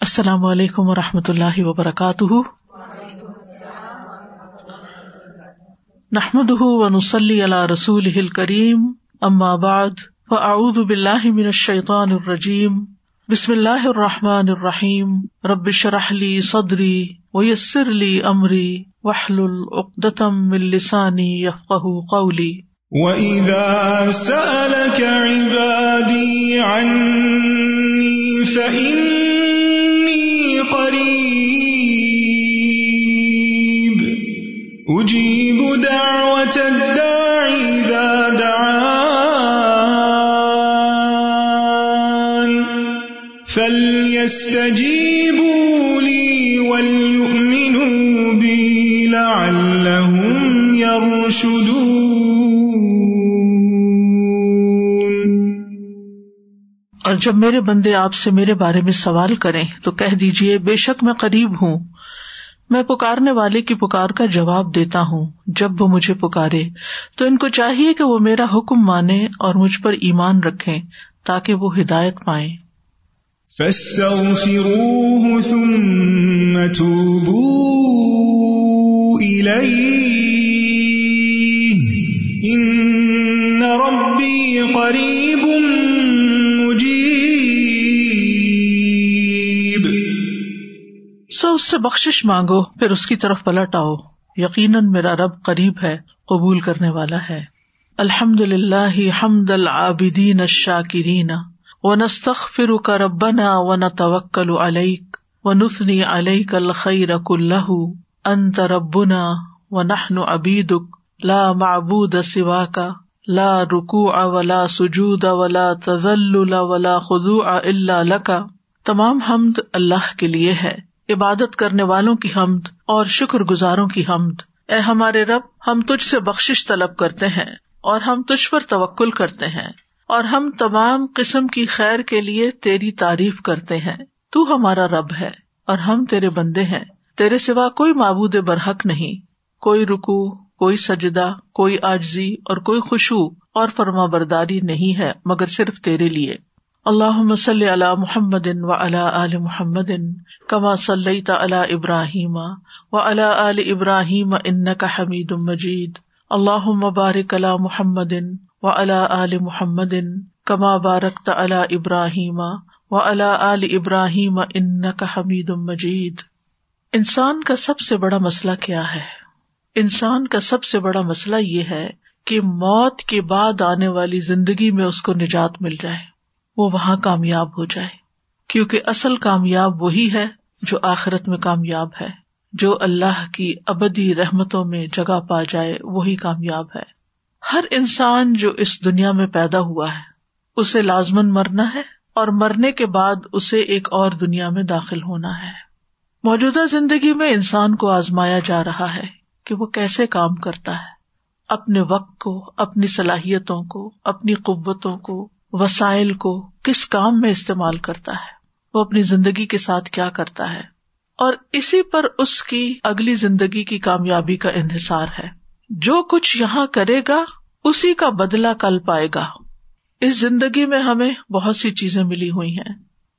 السلام علیکم و رحمۃ اللہ وبرکاتہ۔ نحمد و نسلی اللہ رسول کریم اما بعد، فاعوذ باللہ من الشیطان الرجیم۔ بسم اللہ الرحمٰن الرحیم۔ ربش رحلی صدری ویسر علی عمری وحل العقدم السانی یفق قولی۔ وَإِذَا سَأَلَكَ عِبَادِي عَنِّي فَإِنِّي أُجِيبُ دَعْوَةَ الدَّاعِ إِذَا دَعَانِ. فَلْيَسْتَجِيبُوا لِي وَلْيُؤْمِنُوا بِي لَعَلَّهُمْ يَرْشُدُونَ. اور جب میرے بندے آپ سے میرے بارے میں سوال کریں تو کہہ دیجیے بے شک میں قریب ہوں۔ میں پکارنے والے کی پکار کا جواب دیتا ہوں۔ جب وہ مجھے پکارے، تو ان کو چاہیے کہ وہ میرا حکم مانے اور مجھ پر ایمان رکھے تاکہ وہ ہدایت پائیں۔ ثم توبوا إليه إن ربي قريب سو اس سے بخش مانگو، پھر اس کی طرف پلٹ آؤ۔ یقیناً میرا رب قریب ہے، قبول کرنے والا ہے۔ الحمد للہ حمد العابدین الشاکرین۔ و نستخ فرک ربنا و ن توکل علیک و نسنی علیک الخیر کلہ۔ انت ربنا و نحن عبیدک، لا معبود سوا کا لا رکو ولا سجود ولا تزل ولا خدو الا لکا تمام حمد اللہ کے لیے ہے۔ عبادت کرنے والوں کی حمد اور شکر گزاروں کی حمد۔ اے ہمارے رب، ہم تجھ سے بخش طلب کرتے ہیں اور ہم تجھ پر توکل کرتے ہیں اور ہم تمام قسم کی خیر کے لیے تیری تعریف کرتے ہیں۔ تو ہمارا رب ہے اور ہم تیرے بندے ہیں۔ تیرے سوا کوئی معبود برحق نہیں۔ کوئی رکو کوئی سجدہ، کوئی آجزی اور کوئی خوشبو اور فرما برداری نہیں ہے مگر صرف تیرے لیے۔ اللہ مسل علی محمد و علا عل محمد کما صلی علی ابراہیم و علا عل ابراہیم ان کا حمید مجید. اللہ مبارک علی محمد و الا عل محمد کما بارک ابراہیم و الا عل ابراہیم ان کا حمید مجید. انسان کا سب سے بڑا مسئلہ کیا ہے؟ انسان کا سب سے بڑا مسئلہ یہ ہے کہ موت کے بعد آنے والی زندگی میں اس کو نجات مل جائے۔ وہ وہاں کامیاب ہو جائے۔ کیونکہ اصل کامیاب وہی ہے جو آخرت میں کامیاب ہے۔ جو اللہ کی ابدی رحمتوں میں جگہ پا جائے، وہی کامیاب ہے۔ ہر انسان جو اس دنیا میں پیدا ہوا ہے، اسے لازمن مرنا ہے اور مرنے کے بعد اسے ایک اور دنیا میں داخل ہونا ہے۔ موجودہ زندگی میں انسان کو آزمایا جا رہا ہے کہ وہ کیسے کام کرتا ہے۔ اپنے وقت کو، اپنی صلاحیتوں کو، اپنی قوتوں کو وسائل کو کس کام میں استعمال کرتا ہے؟ وہ اپنی زندگی کے ساتھ کیا کرتا ہے؟ اور اسی پر اس کی اگلی زندگی کی کامیابی کا انحصار ہے۔ جو کچھ یہاں کرے گا، اسی کا بدلا کل پائے گا۔ اس زندگی میں ہمیں بہت سی چیزیں ملی ہوئی ہیں۔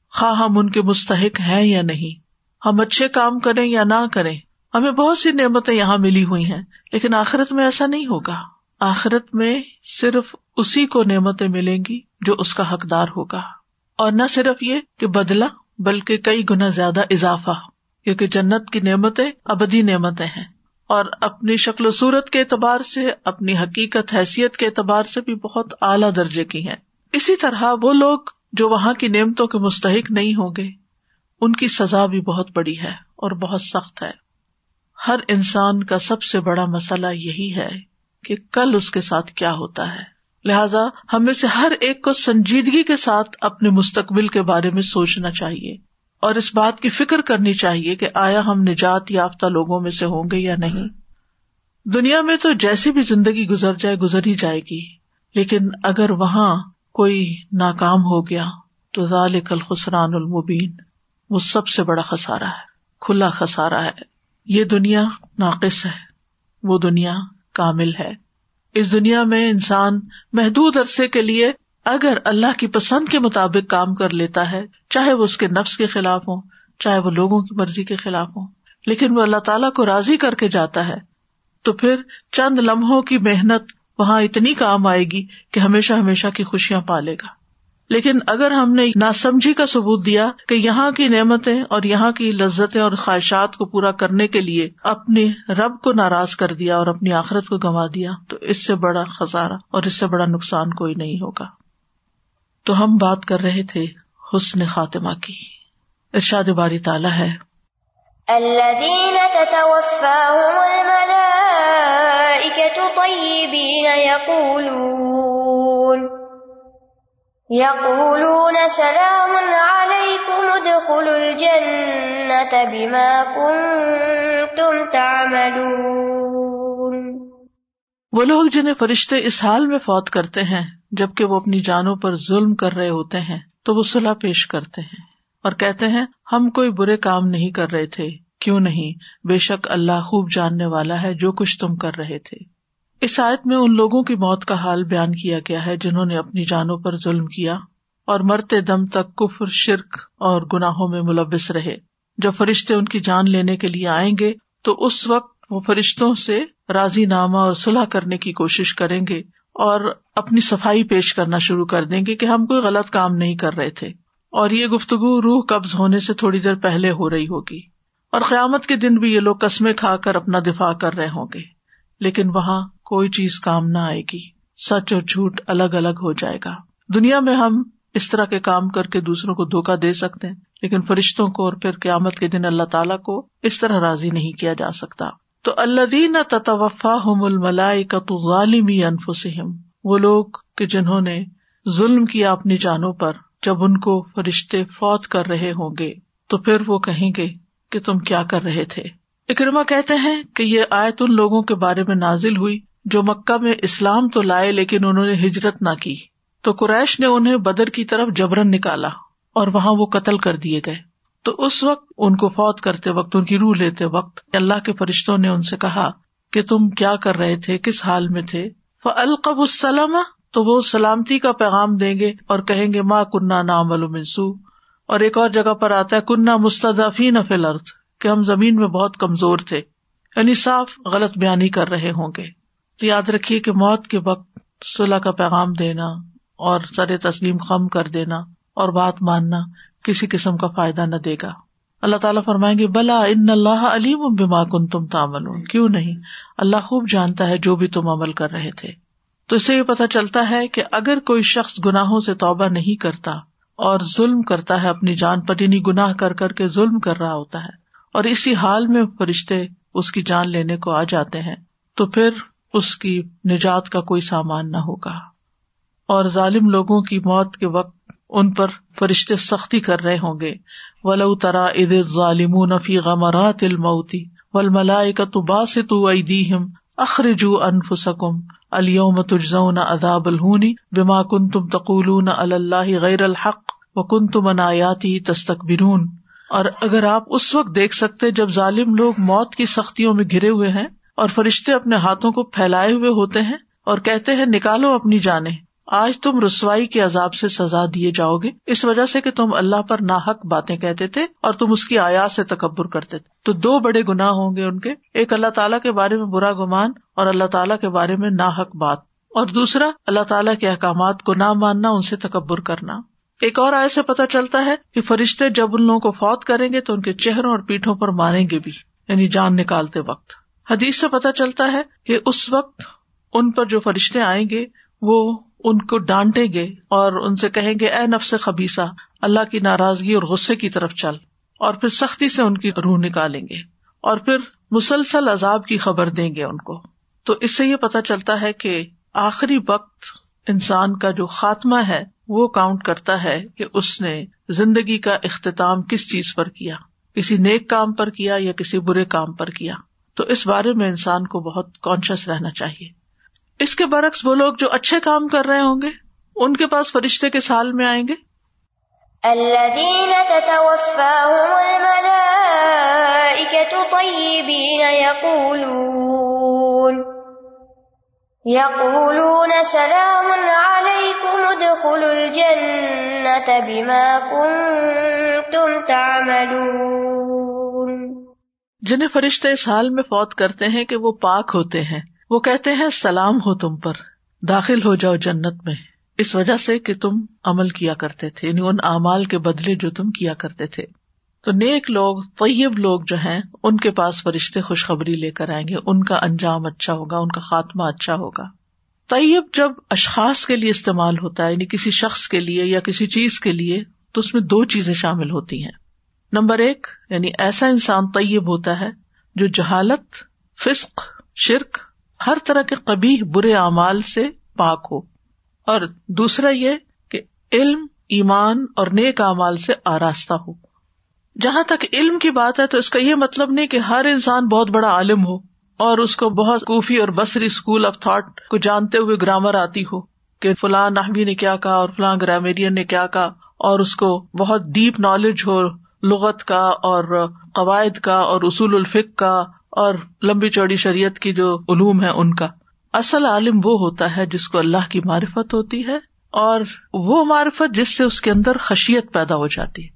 خواہ ہم ان کے مستحق ہیں یا نہیں۔ ہم اچھے کام کریں یا نہ کریں، ہمیں بہت سی نعمتیں یہاں ملی ہوئی ہیں۔ لیکن آخرت میں ایسا نہیں ہوگا۔ آخرت میں صرف اسی کو نعمتیں ملیں گی۔ جو اس کا حقدار ہوگا۔ اور نہ صرف یہ کہ بدلا بلکہ کئی گنا زیادہ اضافہ، کیونکہ جنت کی نعمتیں ابدی نعمتیں ہیں۔ اور اپنی شکل و صورت کے اعتبار سے، اپنی حقیقت، حیثیت کے اعتبار سے بھی بہت اعلیٰ درجے کی ہیں۔ اسی طرح وہ لوگ جو وہاں کی نعمتوں کے مستحق نہیں ہوں گے، ان کی سزا بھی بہت بڑی ہے اور بہت سخت ہے۔ ہر انسان کا سب سے بڑا مسئلہ یہی ہے کہ کل اس کے ساتھ کیا ہوتا ہے۔ لہذا ہمیں سے ہر ایک کو سنجیدگی کے ساتھ اپنے مستقبل کے بارے میں سوچنا چاہیے اور اس بات کی فکر کرنی چاہیے کہ آیا ہم نجات یافتہ لوگوں میں سے ہوں گے یا نہیں۔ دنیا میں تو جیسی بھی زندگی گزر جائے، گزر ہی جائے گی۔ لیکن اگر وہاں کوئی ناکام ہو گیا تو ذالک الخسران المبین۔ وہ سب سے بڑا خسارا ہے، کھلا خسارا ہے۔ یہ دنیا ناقص ہے، وہ دنیا کامل ہے۔ اس دنیا میں انسان محدود عرصے کے لیے اگر اللہ کی پسند کے مطابق کام کر لیتا ہے، چاہے وہ اس کے نفس کے خلاف ہو چاہے وہ لوگوں کی مرضی کے خلاف ہوں، لیکن وہ اللہ تعالیٰ کو راضی کر کے جاتا ہے، تو پھر چند لمحوں کی محنت وہاں اتنی کام آئے گی کہ ہمیشہ ہمیشہ کی خوشیاں پالے گا۔ لیکن اگر ہم نے ناسمجھی کا ثبوت دیا کہ یہاں کی نعمتیں اور یہاں کی لذتیں اور خواہشات کو پورا کرنے کے لیے اپنے رب کو ناراض کر دیا اور اپنی آخرت کو گنوا دیا، تو اس سے بڑا خزارہ اور اس سے بڑا نقصان کوئی نہیں ہوگا۔ تو ہم بات کر رہے تھے حسن خاتمہ کی۔ ارشاد باری تعالیٰ ہے۔ الذين تتوفاهم الملائكة طيبين يقولون يقولون سلام عليكم، ادخلوا الجنة بما كنتم تعملون. وہ لوگ جنہیں فرشتے اس حال میں فوت کرتے ہیں، جبکہ وہ اپنی جانوں پر ظلم کر رہے ہوتے ہیں، تو وہ صلاح پیش کرتے ہیں اور کہتے ہیں، ہم کوئی برے کام نہیں کر رہے تھے، کیوں نہیں؟ بے شک اللہ خوب جاننے والا ہے جو کچھ تم کر رہے تھے۔ اس آیت میں ان لوگوں کی موت کا حال بیان کیا گیا ہے جنہوں نے اپنی جانوں پر ظلم کیا اور مرتے دم تک کفر، شرک اور گناہوں میں ملوث رہے۔ جب فرشتے ان کی جان لینے کے لیے آئیں گے، تو اس وقت وہ فرشتوں سے راضی نامہ اور صلاح کرنے کی کوشش کریں گے اور اپنی صفائی پیش کرنا شروع کر دیں گے کہ ہم کوئی غلط کام نہیں کر رہے تھے اور یہ گفتگو روح قبض ہونے سے تھوڑی دیر پہلے ہو رہی ہوگی۔ اور قیامت کے دن بھی یہ لوگ قسمیں کھا کر اپنا دفاع کر رہے ہوں گے۔ لیکن وہاں کوئی چیز کام نہ آئے گی۔ سچ اور جھوٹ الگ الگ ہو جائے گا۔ دنیا میں ہم اس طرح کے کام کر کے دوسروں کو دھوکا دے سکتے ہیں، لیکن فرشتوں کو اور پھر قیامت کے دن اللہ تعالیٰ کو اس طرح راضی نہیں کیا جا سکتا۔ تو اللہ دین تطوفا ہم الملائی کا تو غالمی انفسم وہ لوگ کہ جنہوں نے ظلم کیا اپنی جانوں پر جب ان کو فرشتے فوت کر رہے ہوں گے، تو پھر وہ کہیں گے کہ تم کیا کر رہے تھے۔ اکرما کہتے ہیں کہ یہ آیت ان لوگوں کے بارے میں نازل ہوئی جو مکہ میں اسلام تو لائے لیکن انہوں نے ہجرت نہ کی، تو قریش نے انہیں بدر کی طرف جبرن نکالا اور وہاں وہ قتل کر دیے گئے۔ تو اس وقت ان کو فوت کرتے وقت، ان کی روح لیتے وقت اللہ کے فرشتوں نے ان سے کہا کہ تم کیا کر رہے تھے، کس حال میں تھے؟ القب السلام، تو وہ سلامتی کا پیغام دیں گے اور کہیں گے ماں کنہ نام منسو اور ایک اور جگہ پر آتا ہے کنہ مستدفی نفل ارتھ کہ ہم زمین میں بہت کمزور تھے یعنی صاف غلط بیانی کر رہے ہوں گے۔ تو یاد رکھیے کہ موت کے وقت صلاح کا پیغام دینا اور سر تسلیم خم کر دینا اور بات ماننا کسی قسم کا فائدہ نہ دے گا۔ اللہ تعالیٰ فرمائیں گے، بلا ان اللہ علیم بما کن تم تامل کیوں نہیں؟ اللہ خوب جانتا ہے جو بھی تم عمل کر رہے تھے۔ تو اس سے یہ پتا چلتا ہے کہ اگر کوئی شخص گناہوں سے توبہ نہیں کرتا اور ظلم کرتا ہے، اپنی جان پر یعنی گناہ کر کر کے ظلم کر رہا ہوتا ہے اور اسی حال میں فرشتے اس کی جان لینے کو آ جاتے ہیں، تو پھر اس کی نجات کا کوئی سامان نہ ہوگا۔ اور ظالم لوگوں کی موت کے وقت ان پر فرشتے سختی کر رہے ہوں گے۔ ولو ترا اد ظالم نفی غمرات الموتی ول ملائے کا تو باس تو ادیم اخرجو انف سکم الوم تجزون اداب الہونی بما کن تم تقول اللہ غیر الحق و کن تم انایاتی تستقبرون اور اگر آپ اس وقت دیکھ سکتے جب ظالم لوگ موت کی سختیوں میں گرے ہوئے ہیں اور فرشتے اپنے ہاتھوں کو پھیلائے ہوئے ہوتے ہیں اور کہتے ہیں، نکالو اپنی جانیں۔ آج تم رسوائی کے عذاب سے سزا دیے جاؤ گے۔ اس وجہ سے کہ تم اللہ پر ناحق باتیں کہتے تھے اور تم اس کی آیا سے تکبر کرتے تھے۔ تو دو بڑے گناہ ہوں گے ان کے۔ ایک اللہ تعالیٰ کے بارے میں برا گمان اور اللہ تعالیٰ کے بارے میں ناحق بات۔ اور دوسرا، اللہ تعالیٰ کے احکامات کو نہ ماننا، ان سے تکبر کرنا۔ ایک اور آئے سے پتہ چلتا ہے کہ فرشتے جب ان لوگوں کو فوت کریں گے تو ان کے چہروں اور پیٹھوں پر ماریں گے بھی یعنی جان نکالتے وقت۔ حدیث سے پتا چلتا ہے کہ اس وقت ان پر جو فرشتے آئیں گے، وہ ان کو ڈانٹیں گے اور ان سے کہیں گے، اے نفس خبیسا اللہ کی ناراضگی اور غصے کی طرف چل اور پھر سختی سے ان کی روح نکالیں گے اور پھر مسلسل عذاب کی خبر دیں گے ان کو. تو اس سے یہ پتا چلتا ہے کہ آخری وقت انسان کا جو خاتمہ ہے، وہ کاؤنٹ کرتا ہے کہ اس نے زندگی کا اختتام کس چیز پر کیا؟ کسی نیک کام پر کیا یا کسی برے کام پر کیا؟ تو اس بارے میں انسان کو بہت کانشیس رہنا چاہیے۔ اس کے برعکس وہ لوگ جو اچھے کام کر رہے ہوں گے، ان کے پاس فرشتے کے سال میں آئیں گے۔ يقولون سلام عليكم، ادخلوا الجنة بما كنتم تعملون۔ جنہیں فرشتے اس حال میں فوت کرتے ہیں کہ وہ پاک ہوتے ہیں۔ وہ کہتے ہیں، سلام ہو تم پر، داخل ہو جاؤ جنت میں۔ اس وجہ سے کہ تم عمل کیا کرتے تھے یعنی ان اعمال کے بدلے جو تم کیا کرتے تھے۔ تو نیک لوگ، طیب لوگ جو ہیں، ان کے پاس فرشتے خوشخبری لے کر آئیں گے۔ ان کا انجام اچھا ہوگا، ان کا خاتمہ اچھا ہوگا۔ طیب جب اشخاص کے لیے استعمال ہوتا ہے یعنی کسی شخص کے لیے یا کسی چیز کے لیے، تو اس میں دو چیزیں شامل ہوتی ہیں۔ نمبر ایک یعنی ایسا انسان طیب ہوتا ہے جو جہالت، فسق، شرک، ہر طرح کے کبھی برے اعمال سے پاک ہو۔ اور دوسرا یہ کہ علم، ایمان اور نیک اعمال سے آراستہ ہو۔ جہاں تک علم کی بات ہے تو اس کا یہ مطلب نہیں کہ ہر انسان بہت بڑا عالم ہو اور اس کو بہت کوفی اور بصری اسکول آف تھاٹ کو جانتے ہوئے گرامر آتی ہو کہ فلاں نحوی نے کیا کہا اور فلاں گرامیرین نے کیا کہا اور اس کو بہت ڈیپ نالج ہو لغت کا اور قواعد کا اور اصول الفق کا اور لمبی چوڑی شریعت کی جو علوم ہے ان کا۔ اصل عالم وہ ہوتا ہے جس کو اللہ کی معرفت ہوتی ہے اور وہ معرفت جس سے اس کے اندر خشیت پیدا ہو جاتی۔ ہے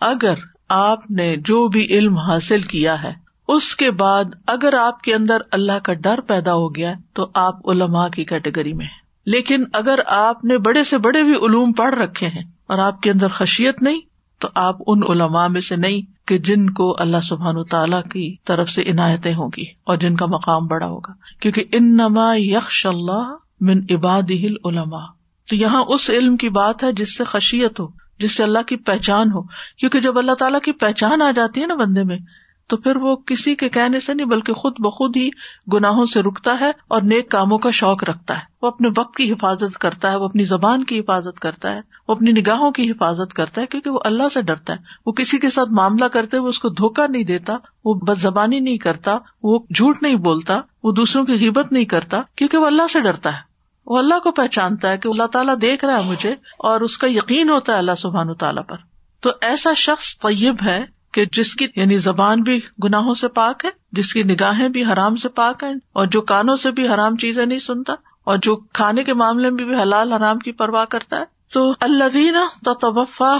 اگر آپ نے جو بھی علم حاصل کیا ہے، اس کے بعد اگر آپ کے اندر اللہ کا ڈر پیدا ہو گیا تو آپ علماء کی کیٹیگری میں ہیں۔ لیکن اگر آپ نے بڑے سے بڑے بھی علوم پڑھ رکھے ہیں اور آپ کے اندر خشیت نہیں تو آپ ان علماء میں سے نہیں کہ جن کو اللہ سبحان تعالیٰ کی طرف سے عنایتیں ہوں گی اور جن کا مقام بڑا ہوگا۔ کیونکہ ان نما یکش اللہ من عباد علما تو یہاں اس علم کی بات ہے جس سے خشیت ہو، جس سے اللہ کی پہچان ہو۔ کیونکہ جب اللہ تعالیٰ کی پہچان آ جاتی ہے نا بندے میں تو پھر وہ کسی کے کہنے سے نہیں بلکہ خود بخود ہی گناہوں سے رکتا ہے اور نیک کاموں کا شوق رکھتا ہے۔ وہ اپنے وقت کی حفاظت کرتا ہے، وہ اپنی زبان کی حفاظت کرتا ہے، وہ اپنی نگاہوں کی حفاظت کرتا ہے کیونکہ وہ اللہ سے ڈرتا ہے۔ وہ کسی کے ساتھ معاملہ کرتے ہوئے اس کو دھوکا نہیں دیتا، وہ بد زبانی نہیں کرتا، وہ جھوٹ نہیں بولتا، وہ دوسروں کی حبت نہیں کرتا کیونکہ وہ اللہ سے ڈرتا ہے۔ وہ اللہ کو پہچانتا ہے کہ اللہ تعالیٰ دیکھ رہا ہے مجھے اور اس کا یقین ہوتا ہے اللہ سبحان تعالیٰ پر۔ تو ایسا شخص طیب ہے کہ جس کی یعنی زبان بھی گناہوں سے پاک ہے، جس کی نگاہیں بھی حرام سے پاک ہے اور جو کانوں سے بھی حرام چیزیں نہیں سنتا، اور جو کھانے کے معاملے میں بھی حلال حرام کی پرواہ کرتا ہے، تو اللہ دینا توفا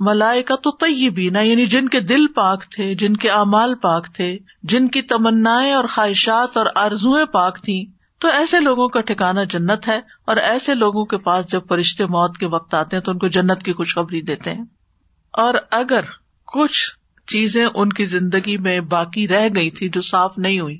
ملائے کا تو طیبینا یعنی جن کے دل پاک تھے، جن کے اعمال پاک تھے، جن کی تمنا اور خواہشات اور آرزویں پاک تھیں، تو ایسے لوگوں کا ٹھکانا جنت ہے، اور ایسے لوگوں کے پاس جب فرشتے موت کے وقت آتے ہیں، تو ان کو جنت کی خوشخبری دیتے ہیں۔ اور اگر کچھ چیزیں ان کی زندگی میں باقی رہ گئی تھی جو صاف نہیں ہوئی۔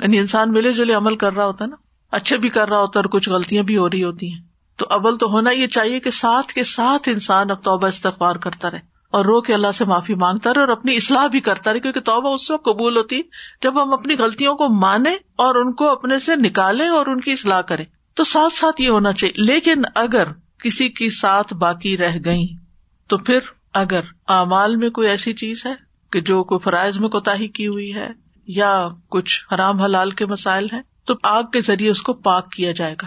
یعنی انسان ملے جلے عمل کر رہا ہوتا ہے نا، اچھے بھی کر رہا ہوتا ہے اور کچھ غلطیاں بھی ہو رہی ہوتی ہیں۔ تو ابل تو ہونا یہ چاہیے کہ ساتھ کے ساتھ انسان اب توبہ استغبار کرتا رہے اور رو کے اللہ سے معافی مانگتا رہے اور اپنی اصلاح بھی کرتا رہے، کیونکہ توبہ اس وقت قبول ہوتی جب ہم اپنی غلطیوں کو مانے اور ان کو اپنے سے نکالے اور ان کی اصلاح کرے تو ساتھ ساتھ یہ ہونا چاہیے۔ لیکن اگر کسی کی ساتھ باقی رہ گئی تو پھر اگر اعمال میں کوئی ایسی چیز ہے کہ جو کوئی فرائض میں کوتا کی ہوئی ہے یا کچھ حرام حلال کے مسائل ہیں، تو آگ کے ذریعے اس کو پاک کیا جائے گا۔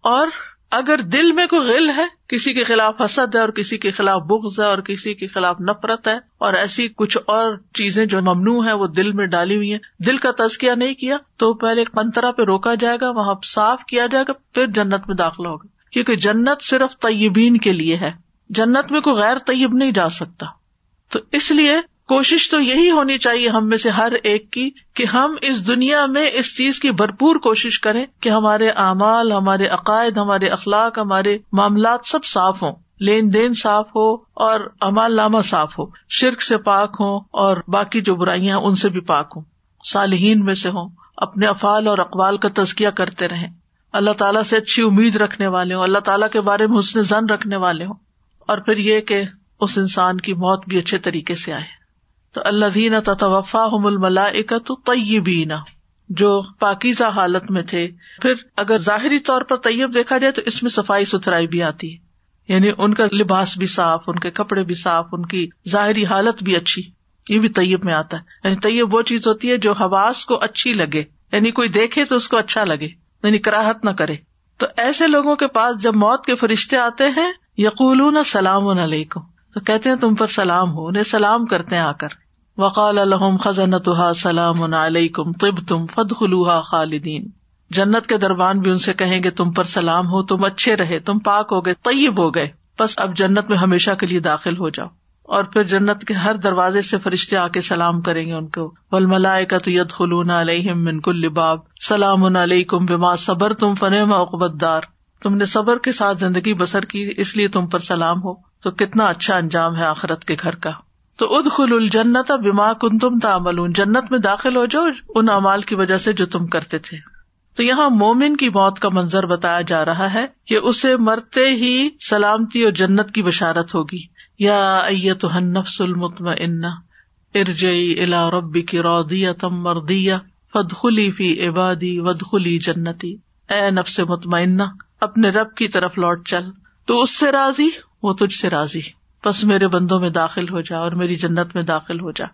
اور اگر دل میں کوئی غل ہے، کسی کے خلاف حسد ہے اور کسی کے خلاف بغض ہے اور کسی کے خلاف نفرت ہے اور ایسی کچھ اور چیزیں جو ممنوع ہے وہ دل میں ڈالی ہوئی ہیں، دل کا تزکیہ نہیں کیا، تو پہلے کنترا پہ روکا جائے گا، وہاں صاف کیا جائے گا، پھر جنت میں داخلہ ہوگا۔ کیونکہ جنت صرف طیبین کے لیے ہے۔ جنت میں کوئی غیر طیب نہیں جا سکتا۔ تو اس لیے کوشش تو یہی ہونی چاہیے ہم میں سے ہر ایک کی کہ ہم اس دنیا میں اس چیز کی بھرپور کوشش کریں کہ ہمارے اعمال، ہمارے عقائد، ہمارے اخلاق، ہمارے معاملات سب صاف ہوں، لین دین صاف ہو اور امال نامہ صاف ہو۔ شرک سے پاک ہو اور باقی جو برائیاں ان سے بھی پاک ہوں۔ صالحین میں سے ہوں۔ اپنے افعال اور اقوال کا تزکیہ کرتے رہیں۔ اللہ تعالیٰ سے اچھی امید رکھنے والے ہوں۔ اللہ تعالیٰ کے بارے میں حسن زن رکھنے والے ہوں۔ اور پھر یہ کہ اس انسان کی موت بھی اچھے طریقے سے آئے۔ تو اللہ دین توفا ملا تو طیبین، جو پاکیزہ حالت میں تھے۔ پھر اگر ظاہری طور پر طیب دیکھا جائے تو اس میں صفائی ستھرائی بھی آتی۔ ہے یعنی ان کا لباس بھی صاف، ان کے کپڑے بھی صاف، ان کی ظاہری حالت بھی اچھی۔ یہ بھی طیب میں آتا ہے۔ یعنی طیب وہ چیز ہوتی ہے جو حواس کو اچھی لگے۔ یعنی کوئی دیکھے تو اس کو اچھا لگے یعنی کراہت نہ کرے۔ تو ایسے لوگوں کے پاس جب موت کے فرشتے آتے ہیں یقول سلام علیکم۔ تو کہتے ہیں تم پر سلام ہو، انہیں سلام کرتے ہیں آ کر۔ وقال الحم خزن سلام علیکم طب تم فد خلوحا خالدین۔ جنت کے دربان بھی ان سے کہیں گے تم پر سلام ہو، تم اچھے رہے، تم پاک ہو گئے، طیب ہو گئے۔ بس اب جنت میں ہمیشہ کے لیے داخل ہو جاؤ۔ اور پھر جنت کے ہر دروازے سے فرشتے آ کے سلام کریں گے ان کو۔ ول ملائے کا تو ید خلون علیہ منکل لباب سلام علیہ کم بما صبر تم فن اقبت دار تم نے صبر کے ساتھ زندگی بسر کی، اس لیے تم پر سلام ہو۔ تو کتنا اچھا انجام ہے آخرت کے گھر کا۔ تو اد خل الجنت بیما کن تم تعمل جنت میں داخل ہو جاؤ، ان امال کی وجہ سے جو تم کرتے تھے۔ تو یہاں مومن کی موت کا منظر بتایا جا رہا ہے کہ اسے مرتے ہی سلامتی اور جنت کی بشارت ہوگی۔ یا ایت نفس المطم ارجئی الا ربی کی رودیا تم مردیا فد خلی فی عبادی ود خلی جنتی۔ اے نفس مطمئنہ اپنے رب کی طرف لوٹ چل۔ تو اس سے راضی؟ وہ تجھ سے راضی۔ بس میرے بندوں میں داخل ہو جا اور میری جنت میں داخل ہو جا۔